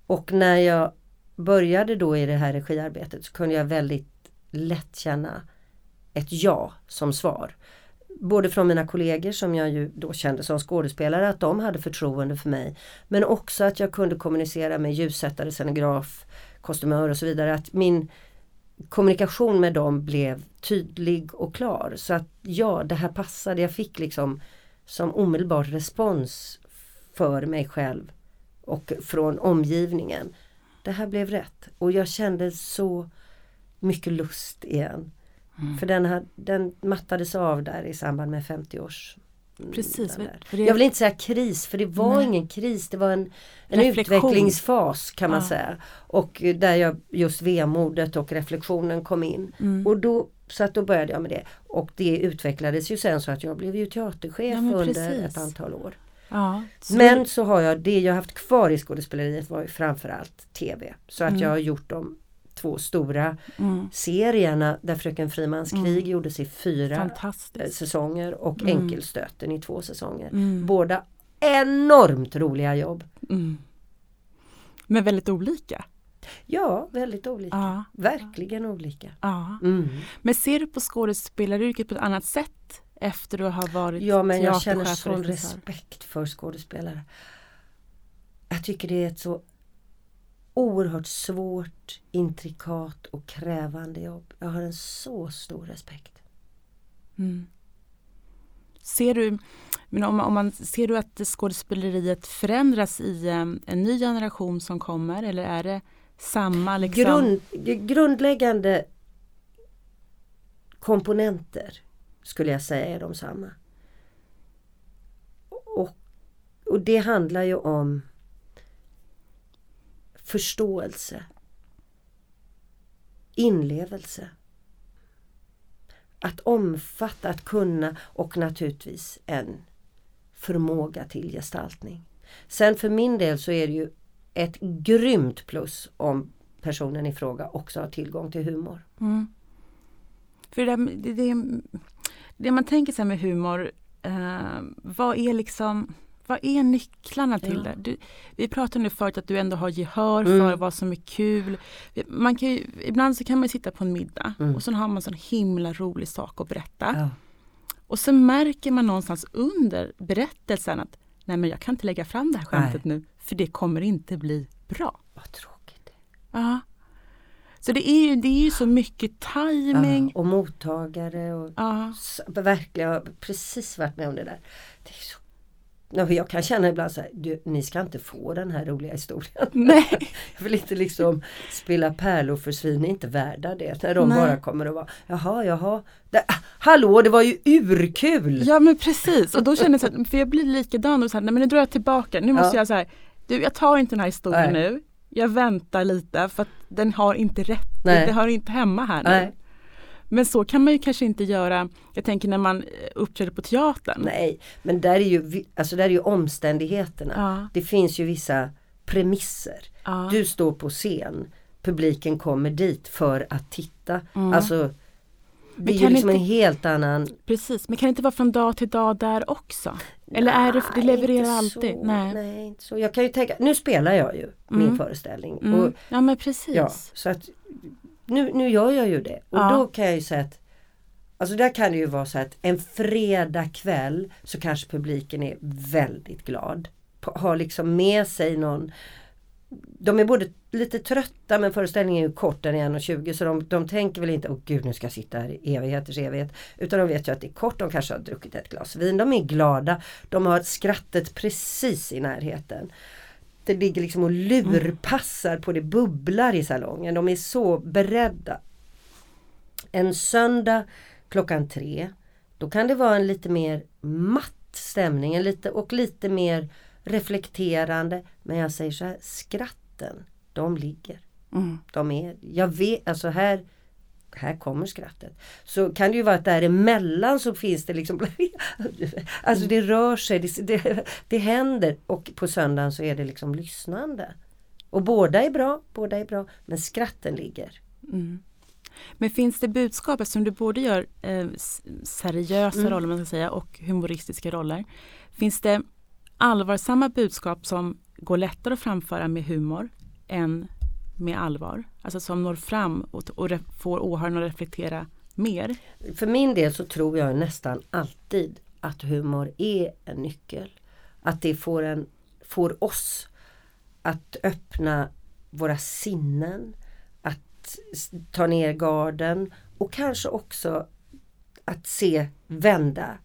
Och när jag började då i det här regiarbetet så kunde jag väldigt lätt känna ett ja som svar både från mina kollegor som jag ju då kände som skådespelare att de hade förtroende för mig. Men också att jag kunde kommunicera med ljussättare, scenograf, kostymör och så vidare. Att min kommunikation med dem blev tydlig och klar. Så att ja, det här passade. Jag fick liksom som omedelbar respons för mig själv och från omgivningen. Det här blev rätt och jag kände så mycket lust igen. Mm. För den, den mattades av där i samband med 50 års mm, Precis. Det... Jag vill inte säga kris för det var Nej. ingen kris. Det var en, en utvecklingsfas kan man ja. säga. Och där jag just vemodet och reflektionen kom in. Mm. Och då, så att då började jag med det. Och det utvecklades ju sen så att jag blev ju teaterchef ja, under precis. ett antal år. Ja, så men så har jag, det jag haft kvar i skådespeleriet var ju framförallt TV. Så att mm. jag har gjort dem två stora mm. serierna där Fröken Frimans mm. krig gjordes i fyra eh, säsonger och mm. Enkelstöten i två säsonger. Mm. Båda enormt roliga jobb. Mm. Men väldigt olika. Ja, väldigt olika. Ja. Verkligen olika. Ja. Mm. Men ser du på skådespelaryrket på ett annat sätt efter att ha varit Ja, men jag känner sån respekt för skådespelare. Jag tycker det är ett så oerhört svårt, intrikat och krävande jobb. Jag har en så stor respekt. Mm. Ser du, men om, om man, ser du att skådespeleriet förändras i um, en ny generation som kommer eller är det samma? Liksom? Grund, grundläggande komponenter skulle jag säga är de samma. Och, och det handlar ju om förståelse, inlevelse. Att omfatta, att kunna och naturligtvis en förmåga till gestaltning. Sen för min del så är det ju ett grymt plus om personen i fråga också har tillgång till humor. Mm. För det, det, det, det, man tänker sig med humor eh, vad är liksom vad är nycklarna till Ja. det? Du, vi pratade nu förut att du ändå har gehör Mm. för vad som är kul. Man kan ju, ibland så kan man sitta på en middag Mm. och så har man en sån himla rolig sak att berätta. Ja. Och så märker man någonstans under berättelsen att nej men jag kan inte lägga fram det här skämtet nu för det kommer inte bli bra. Vad tråkigt. Ja. Så det är ju, det är ju så mycket timing. Ja, och mottagare och Ja. verkligen, jag har precis varit med om det där. Det är så Ja, Jag kan känna ibland så här, du, ni ska inte få den här roliga historien. Nej. Jag vill inte liksom spela pärlor för svin är inte värda det. När de Nej. bara kommer att vara, jaha, jaha. Det, ah, hallå, det var ju urkul! Ja men precis och då känner jag så här, för jag blir likadan och så här, nej men nu drar jag tillbaka, nu måste Ja. jag så här, du jag tar inte den här historien Nej. nu, jag väntar lite för att den har inte rätt, Nej. det hör inte hemma här nu. Nej. Men så kan man ju kanske inte göra, jag tänker när man eh, uppträder på teatern. Nej, men där är ju, alltså där är ju omständigheterna. Ja, Det finns ju vissa premisser. ja. Du står på scen, publiken kommer dit för att titta. Mm. Alltså det är ju liksom inte- en helt annan... Precis, men kan det inte vara från dag till dag där också? Eller är det, det Nej, levererar inte alltid? Så. Nej. Nej, inte så. Jag kan ju tänka, nu spelar jag ju min Mm. föreställning. Mm. Och, ja men precis. ja, så att nu, nu gör jag ju det. Och Ja. då kan jag ju säga att Alltså där kan det ju vara så att en fredag kväll så kanske publiken är väldigt glad. Har liksom med sig någon de är både lite trötta men föreställningen är ju kort, den är 1.20 så de, de tänker väl inte åh gud nu ska jag sitta här i evigheters evighet. Utan de vet ju att det är kort, de kanske har druckit ett glas vin, de är glada. De har skrattet precis i närheten. Det ligger liksom och lurpassar på det bubblar i salongen. De är så beredda. En söndag klockan tre då kan det vara en lite mer matt stämning en lite, och lite mer reflekterande. Men jag säger så här, skratten, de ligger. Mm. De är, jag vet, alltså här här kommer skrattet. Så kan det ju vara att däremellan så finns det liksom Alltså det rör sig, det, det, det händer och på söndagen så är det liksom lyssnande. Och båda är bra, båda är bra men skratten ligger. Mm. Men finns det budskap, eftersom du både gör eh, seriösa Mm. roller man ska säga, och humoristiska roller. Finns det allvarsamma budskap som går lättare att framföra med humor än med allvar? Alltså som når fram och, och får åhörarna att reflektera mer? För min del så tror jag nästan alltid att humor är en nyckel. Att det får, en, får oss att öppna våra sinnen, att ta ner garden och kanske också att se, vända,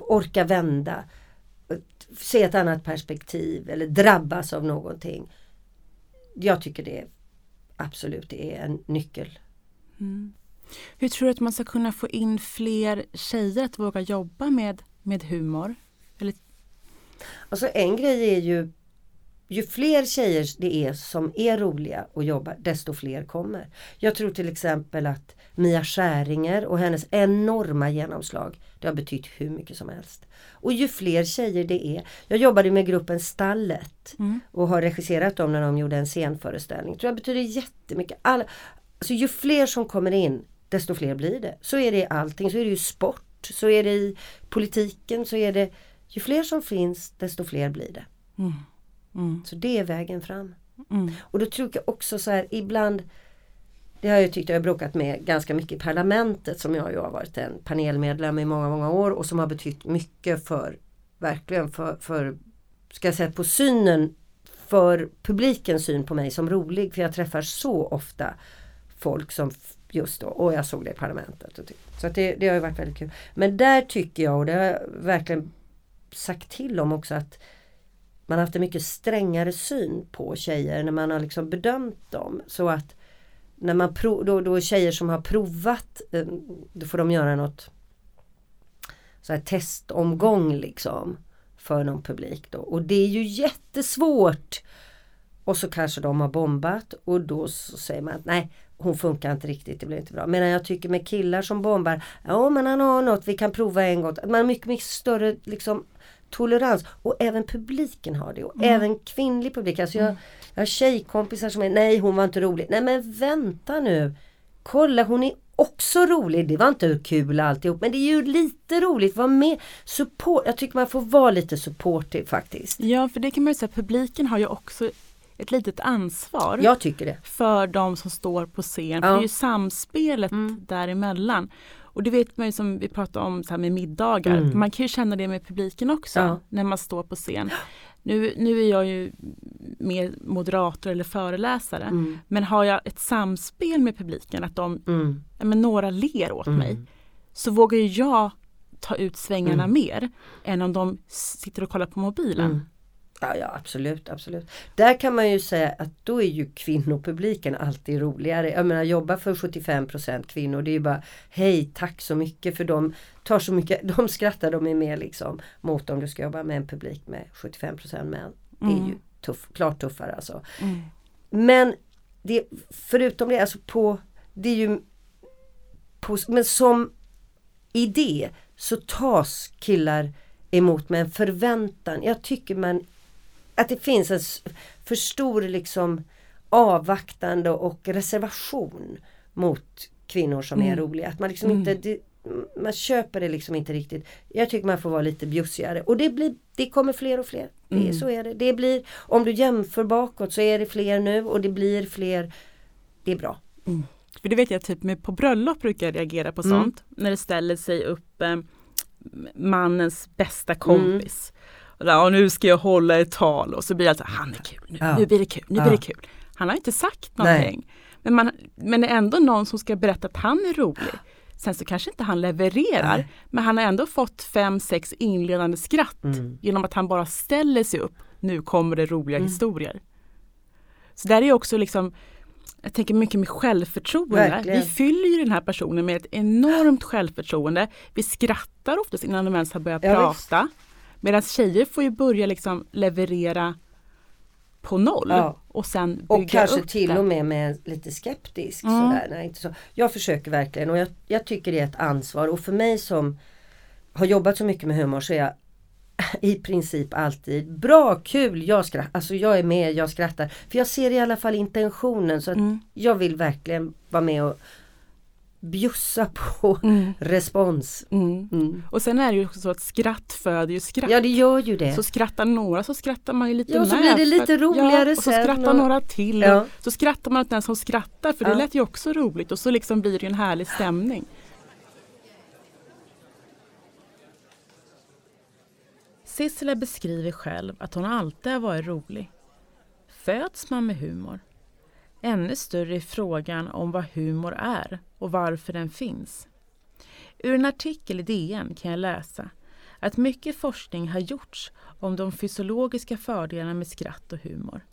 orka vända, se ett annat perspektiv eller drabbas av någonting. Jag tycker det absolut det är en nyckel. Mm. Hur tror du att man ska kunna få in fler tjejer att våga jobba med, med humor? Eller, Alltså en grej är ju ju fler tjejer det är som är roliga och jobbar desto fler kommer. Jag tror till exempel att Mia Skäringer och hennes enorma genomslag det har betytt hur mycket som helst. Och ju fler tjejer det är. Jag jobbade med gruppen Stallet mm. och har regisserat dem när de gjorde en scenföreställning. tror jag betyder jättemycket. Alla, alltså ju fler som kommer in desto fler blir det. Så är det i allting. Så är det ju sport, så är det i politiken, så är det ju fler som finns desto fler blir det. Mm. Mm. Så det är vägen fram. Mm. Och då tror jag också så här ibland det har jag tyckt jag har bråkat med ganska mycket i parlamentet som jag ju har varit en panelmedlem i många, många år och som har betytt mycket för Verkligen för, för Ska jag säga på synen För publikens syn på mig som rolig för jag träffar så ofta Folk som just då, och jag såg det i parlamentet. Och så att det, det har ju varit väldigt kul. Men där tycker jag och det har jag verkligen sagt till om också att man har haft en mycket strängare syn på tjejer när man har liksom bedömt dem. Så att när man prov, då, då tjejer som har provat, eh, då får de göra något så här testomgång liksom för någon publik då. Och det är ju jättesvårt. Och så kanske de har bombat och då så säger man att nej hon funkar inte riktigt, det blir inte bra. Medan jag tycker med killar som bombar, ja men han har något, vi kan prova en gång. Man har mycket, mycket större liksom tolerans och även publiken har det och även kvinnlig publik. Alltså jag, jag har tjejkompisar som är nej hon var inte rolig. Nej men vänta nu. Kolla hon är också rolig. Det var inte kul alltihop men det är ju lite roligt. Var med. Support. Jag tycker man får vara lite supportive faktiskt. Ja för det kan man ju säga, publiken har ju också ett litet ansvar. Jag tycker det. För de som står på scen. Ja. För det är ju samspelet mm. däremellan. Och det vet man ju som vi pratade om så här med middagar. Mm. Man kan ju känna det med publiken också ja. när man står på scen. Nu, nu är jag ju mer moderator eller föreläsare. Mm. Men har jag ett samspel med publiken, att de, mm. men några ler åt mm. mig. Så vågar jag ta ut svängarna mm. mer än om de sitter och kollar på mobilen. Mm. Ja, ja absolut, absolut. Där kan man ju säga att då är ju kvinnopubliken alltid roligare. Jag menar jobba för 75% kvinnor det är ju bara Hej tack så mycket för de tar så mycket, de skrattar de är med liksom mot om du ska jobba med en publik med 75% män. Det är mm. ju tuff, klart tuffare alltså. Mm. Men det, förutom det, alltså på, det är ju på, men som idé så tas killar emot med en förväntan. Jag tycker man att det finns en för stor liksom avvaktande och reservation mot kvinnor som mm. är roliga. Att man liksom mm. inte det, man köper det liksom inte riktigt. Jag tycker man får vara lite bjussigare och det, blir, det kommer fler och fler. Mm. Det, så är det. det blir, om du jämför bakåt så är det fler nu och det blir fler. Det är bra. Mm. För det vet jag typ med på bröllop brukar jag reagera på mm. sånt. När det ställer sig upp eh, mannens bästa kompis. Ja, nu ska jag hålla ett tal och så blir det så han är kul, nu, ja. nu blir det kul, nu ja. blir det kul. Han har inte sagt någonting. Men, man, men det är ändå någon som ska berätta att han är rolig. Sen så kanske inte han levererar Nej. men han har ändå fått fem, sex inledande skratt mm. genom att han bara ställer sig upp. Nu kommer det roliga mm. historier. Så där är också liksom jag tänker mycket med självförtroende. Verkligen. Vi fyller den här personen med ett enormt självförtroende. Vi skrattar oftast innan de ens har börjat ja, prata. Visst. Medan tjejer får ju börja liksom leverera på noll ja. och sen bygga Och kanske upp till det. och med med lite skeptisk. Mm. Sådär. Nej, inte så. Jag försöker verkligen och jag, jag tycker det är ett ansvar och för mig som har jobbat så mycket med humor så är jag i princip alltid bra, kul, jag skrattar, alltså jag är med, jag skrattar. För jag ser i alla fall intentionen så att mm. jag vill verkligen vara med och bjussa på mm. respons. Mm. Mm. Och sen är det ju så att skratt föder ju skratt. Ja det gör ju det. Så skrattar några så skrattar man ju lite ja, med. så blir det lite roligare ja, och så skrattar och... några till. Ja. Så skrattar man åt den som skrattar för ja. det lät ju också roligt och så liksom blir det en härlig stämning. Sissela beskriver själv att hon alltid har varit rolig. Föds man med humor? Ännu större är frågan om vad humor är och varför den finns. Ur en artikel i DN kan jag läsa att mycket forskning har gjorts om de fysiologiska fördelarna med skratt och humor.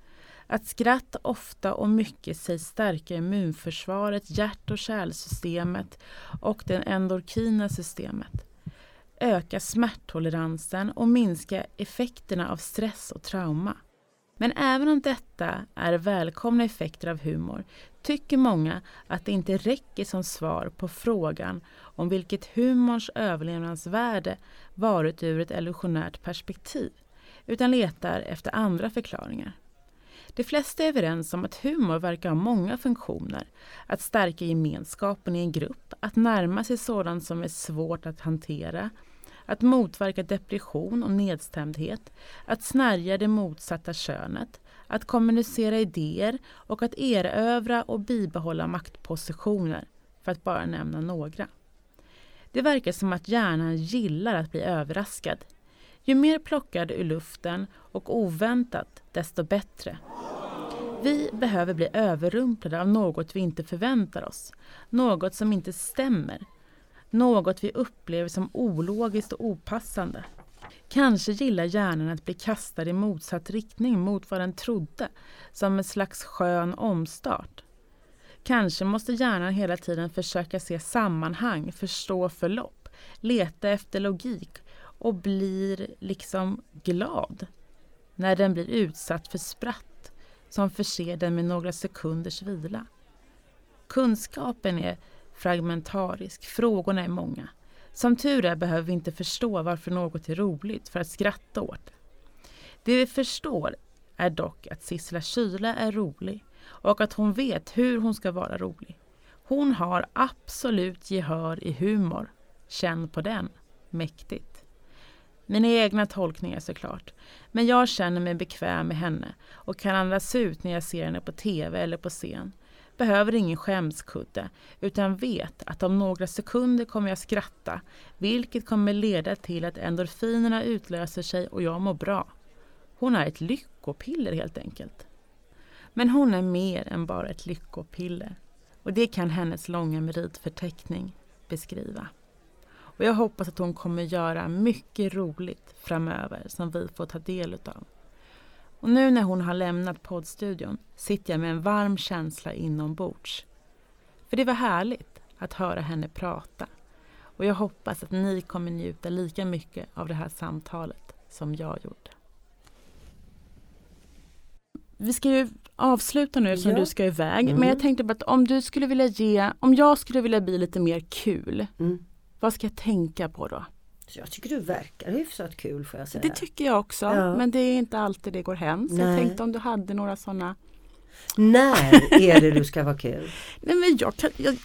Att skratt ofta och mycket sägs stärka immunförsvaret, hjärt och kärlsystemet och det endorkina systemet. Öka smärttoleransen och minska effekterna av stress och trauma. Men även om detta är välkomna effekter av humor tycker många att det inte räcker som svar på frågan om vilket humorns överlevnadsvärde varit ur ett evolutionärt perspektiv, utan letar efter andra förklaringar. De flesta är överens om att humor verkar ha många funktioner. Att stärka gemenskapen i en grupp, att närma sig sådant som är svårt att hantera, att motverka depression och nedstämdhet, att snärja det motsatta könet, att kommunicera idéer och att erövra och bibehålla maktpositioner, för att bara nämna några. Det verkar som att hjärnan gillar att bli överraskad. Ju mer plockad ur luften och oväntat, desto bättre. Vi behöver bli överrumplade av något vi inte förväntar oss, något som inte stämmer, något vi upplever som ologiskt och opassande. Kanske gillar hjärnan att bli kastad i motsatt riktning mot vad den trodde, som en slags skön omstart. Kanske måste hjärnan hela tiden försöka se sammanhang, förstå förlopp, leta efter logik och blir liksom glad när den blir utsatt för spratt som förser den med några sekunders vila. Kunskapen är fragmentarisk, frågorna är många. Som tur är behöver vi inte förstå varför något är roligt för att skratta åt det. Det vi förstår är dock att Sissela Kyle är rolig och att hon vet hur hon ska vara rolig. Hon har absolut gehör i humor. Känn på den. Mäktigt. Mina egna tolkningar såklart. Men jag känner mig bekväm med henne och kan andas ut när jag ser henne på TV eller på scen. Behöver ingen skämskudde utan vet att om några sekunder kommer jag skratta vilket kommer leda till att endorfinerna utlöser sig och jag mår bra. Hon är ett lyckopiller helt enkelt. Men hon är mer än bara ett lyckopiller. Och det kan hennes långa meritförteckning beskriva. Och jag hoppas att hon kommer göra mycket roligt framöver som vi får ta del utav. Och nu när hon har lämnat poddstudion sitter jag med en varm känsla inombords. För det var härligt att höra henne prata. Och jag hoppas att ni kommer njuta lika mycket av det här samtalet som jag gjorde. Vi ska ju avsluta nu eftersom Ja. du ska iväg. Mm. Men jag tänkte bara att om du skulle vilja ge, om jag skulle vilja bli lite mer kul. Mm. Vad ska jag tänka på då? Så jag tycker du verkar hyfsat kul får jag säga. Det tycker jag också. Ja. Men det är inte alltid det går hem. Så jag Nej. tänkte om du hade några sådana. När är det du ska vara kul? Nej men jag kan, jag,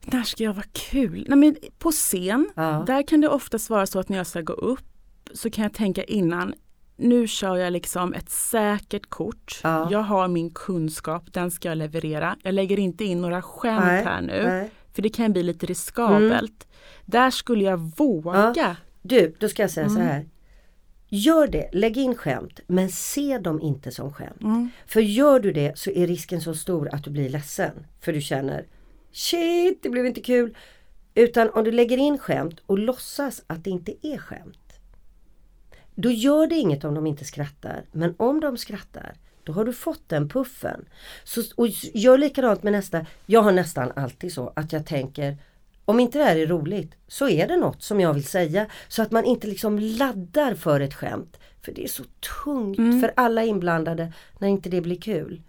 när ska jag vara kul? Nej men på scen, Ja. där kan det oftast vara så att när jag ska gå upp så kan jag tänka innan nu kör jag liksom ett säkert kort. Ja. Jag har min kunskap, den ska jag leverera. Jag lägger inte in några skämt Nej, här nu. nej. För det kan bli lite riskabelt. Där skulle jag våga. Du, då ska jag säga så Mm. här. Gör det, lägg in skämt men se dem inte som skämt. Mm. För gör du det så är risken så stor att du blir ledsen. För du känner Shit, det blev inte kul. Utan om du lägger in skämt och låtsas att det inte är skämt. Då gör det inget om de inte skrattar. Men om de skrattar, då har du fått den puffen. Så, och gör likadant med nästa. Jag har nästan alltid så att jag tänker om inte det här är roligt så är det något som jag vill säga. Så att man inte liksom laddar för ett skämt. För det är så tungt Mm. för alla inblandade när inte det blir kul.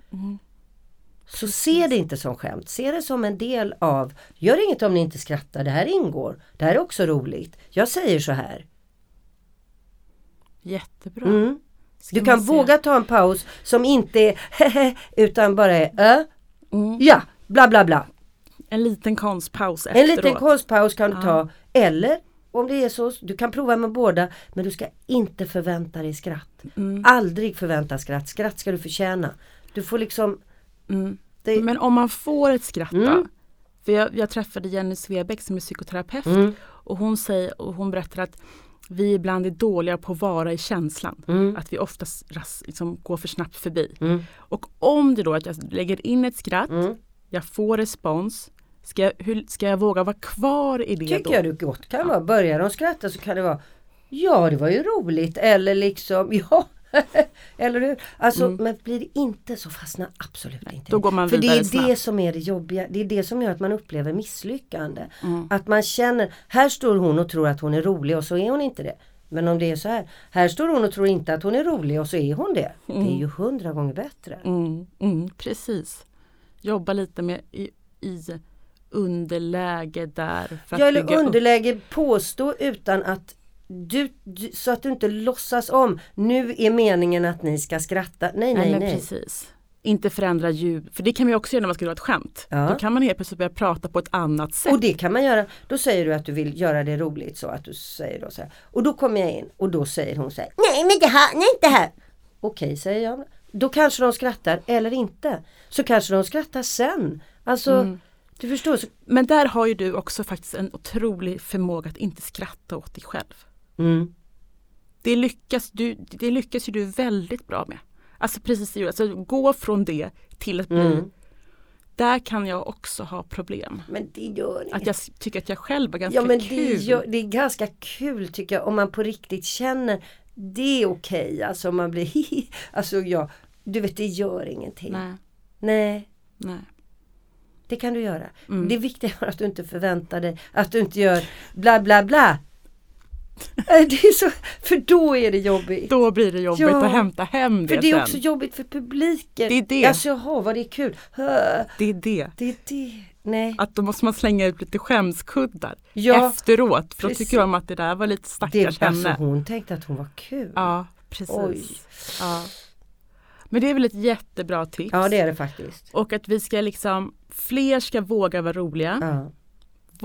Så se det inte som skämt, se det som en del av, gör inget om ni inte skrattar, det här ingår. Det här är också roligt. Jag säger så här. Jättebra. Mm. Ska Du kan våga ta en paus som inte är hehe utan bara är ö, Mm. ja, bla bla bla. En liten konstpaus En efteråt. liten konstpaus kan du Ja. ta. Eller om det är så, du kan prova med båda men du ska inte förvänta dig skratt. Mm. Aldrig förvänta skratt. Skratt ska du förtjäna. Du får liksom Mm. det, Men om man får ett skratt då? Mm. För jag, jag träffade Jenny Svebeck som är psykoterapeut Mm. och hon säger och hon berättar att vi ibland är dåliga på att vara i känslan. Mm. Att vi oftast liksom, går för snabbt förbi. Mm. Och om det då att jag lägger in ett skratt, Mm. jag får respons, ska jag, hur, ska jag våga vara kvar i det tycker då? jag du gott kan vara. Börjar de skratta så kan det vara Ja det var ju roligt eller liksom ja Eller hur? Alltså men blir det inte så fastna absolut inte. Mm. då går man För det är det snabbt. som är det jobbiga. Det är det som gör att man upplever misslyckande. Mm. Att man känner, här står hon och tror att hon är rolig och så är hon inte det. Men om det är så här, här står hon och tror inte att hon är rolig och så är hon det. Det är ju hundra gånger bättre. Mm, mm, precis. Jobba lite med i, i underläge där. För Ja, eller upp. underläge påstå utan att du, du, så att du inte låtsas om. Nu är meningen att ni ska skratta. Nej, nej, men nej. precis. Inte förändra ljud, för det kan man ju också göra när man ska göra ett skämt. Ja. Då kan man helt plötsligt börja prata på ett annat sätt. Och det kan man göra. Då säger du att du vill göra det roligt så att du säger då så här. Och då kommer jag in och då säger hon så här. Nej men det här, nej inte här. Okej säger jag. Då kanske de skrattar eller inte. Så kanske de skrattar sen. Alltså Mm. du förstår. Men där har ju du också faktiskt en otrolig förmåga att inte skratta åt dig själv. Mm. Det lyckas, du, det lyckas ju du väldigt bra med. Alltså precis alltså gå från det till att bli, Mm. där kan jag också ha problem. Men det gör inget. Att jag tycker att jag själv är ganska Ja men det, kul. gör, det är ganska kul tycker jag om man på riktigt känner det är okej. Alltså om man blir. Alltså ja, du vet det gör ingenting. Nej, Nej, nej. det kan du göra. Mm. Det viktiga är att du inte förväntar dig att du inte gör bla bla bla. Det är så, för då är det jobbigt. Då blir det jobbigt Ja, att hämta hem det för det är sen. också jobbigt för publiken. Det är det. Alltså jaha vad det är kul. Det är det. Det är det. Nej. Att då måste man slänga ut lite skämskuddar Ja, efteråt. För då precis. tycker de att det där var lite det, stackars alltså, henne. hon tänkte att hon var kul. Ja, precis. Ja. Men det är väl ett jättebra tips. Ja det är det faktiskt. Och att vi ska liksom, fler ska våga vara roliga. Ja.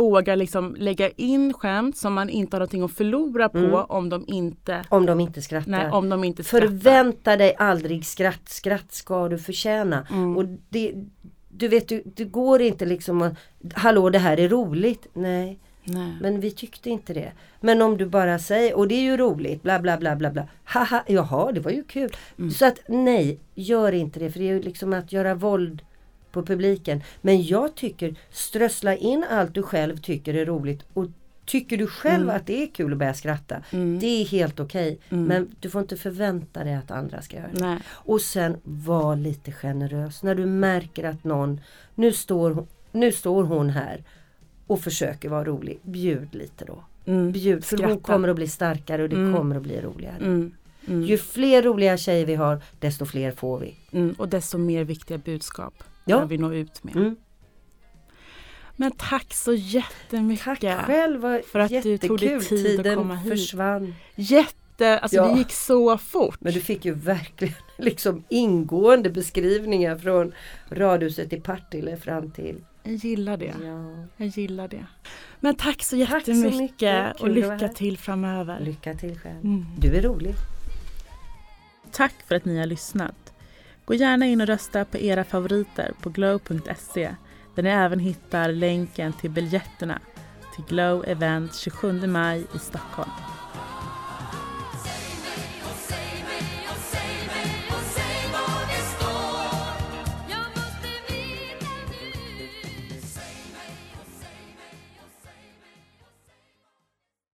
Våga liksom lägga in skämt som man inte har någonting att förlora på Mm. om de inte, Om de inte skrattar. nej, om de inte skrattar. Förvänta dig aldrig skratt. Skratt ska du förtjäna. Mm. Och det, du vet, du, det går inte liksom att Hallå det här är roligt. Nej, Nej. men vi tyckte inte det. Men om du bara säger, och det är ju roligt, bla bla bla bla bla. Haha, jaha det var ju kul. Mm. Så att nej, gör inte det. För det är ju liksom att göra våld på publiken. Men jag tycker, strössla in allt du själv tycker är roligt. Och tycker du själv Mm. att det är kul att börja skratta. Mm. Det är helt okej. Mm. Men du får inte förvänta dig att andra ska göra det. Nej. Och sen var lite generös. När du märker att någon, nu står, hon- nu står hon här och försöker vara rolig. Bjud lite då. Mm. Bjud, för hon Skratta. kommer att bli starkare och det Mm. kommer att bli roligare. Mm. Ju fler roliga tjejer vi har, desto fler får vi. Och desto mer viktiga budskap Ja. vi nå ut med. Mm. Men tack så jättemycket. Tack själv, för att du tog dig jättekul. tid att Tiden komma hit. försvann. Jätte, alltså Ja. det gick så fort. Men du fick ju verkligen liksom ingående beskrivningar från radhuset i Partille fram till... Jag gillar det. Ja. Jag gillar det. Men tack så Tack så jättemycket mycket. Och att lycka till framöver. Lycka till själv. Mm. Du är rolig. Tack för att ni har lyssnat. Gå gärna in och rösta på era favoriter på glow.se där ni även hittar länken till biljetterna till Glow Event 27 maj i Stockholm.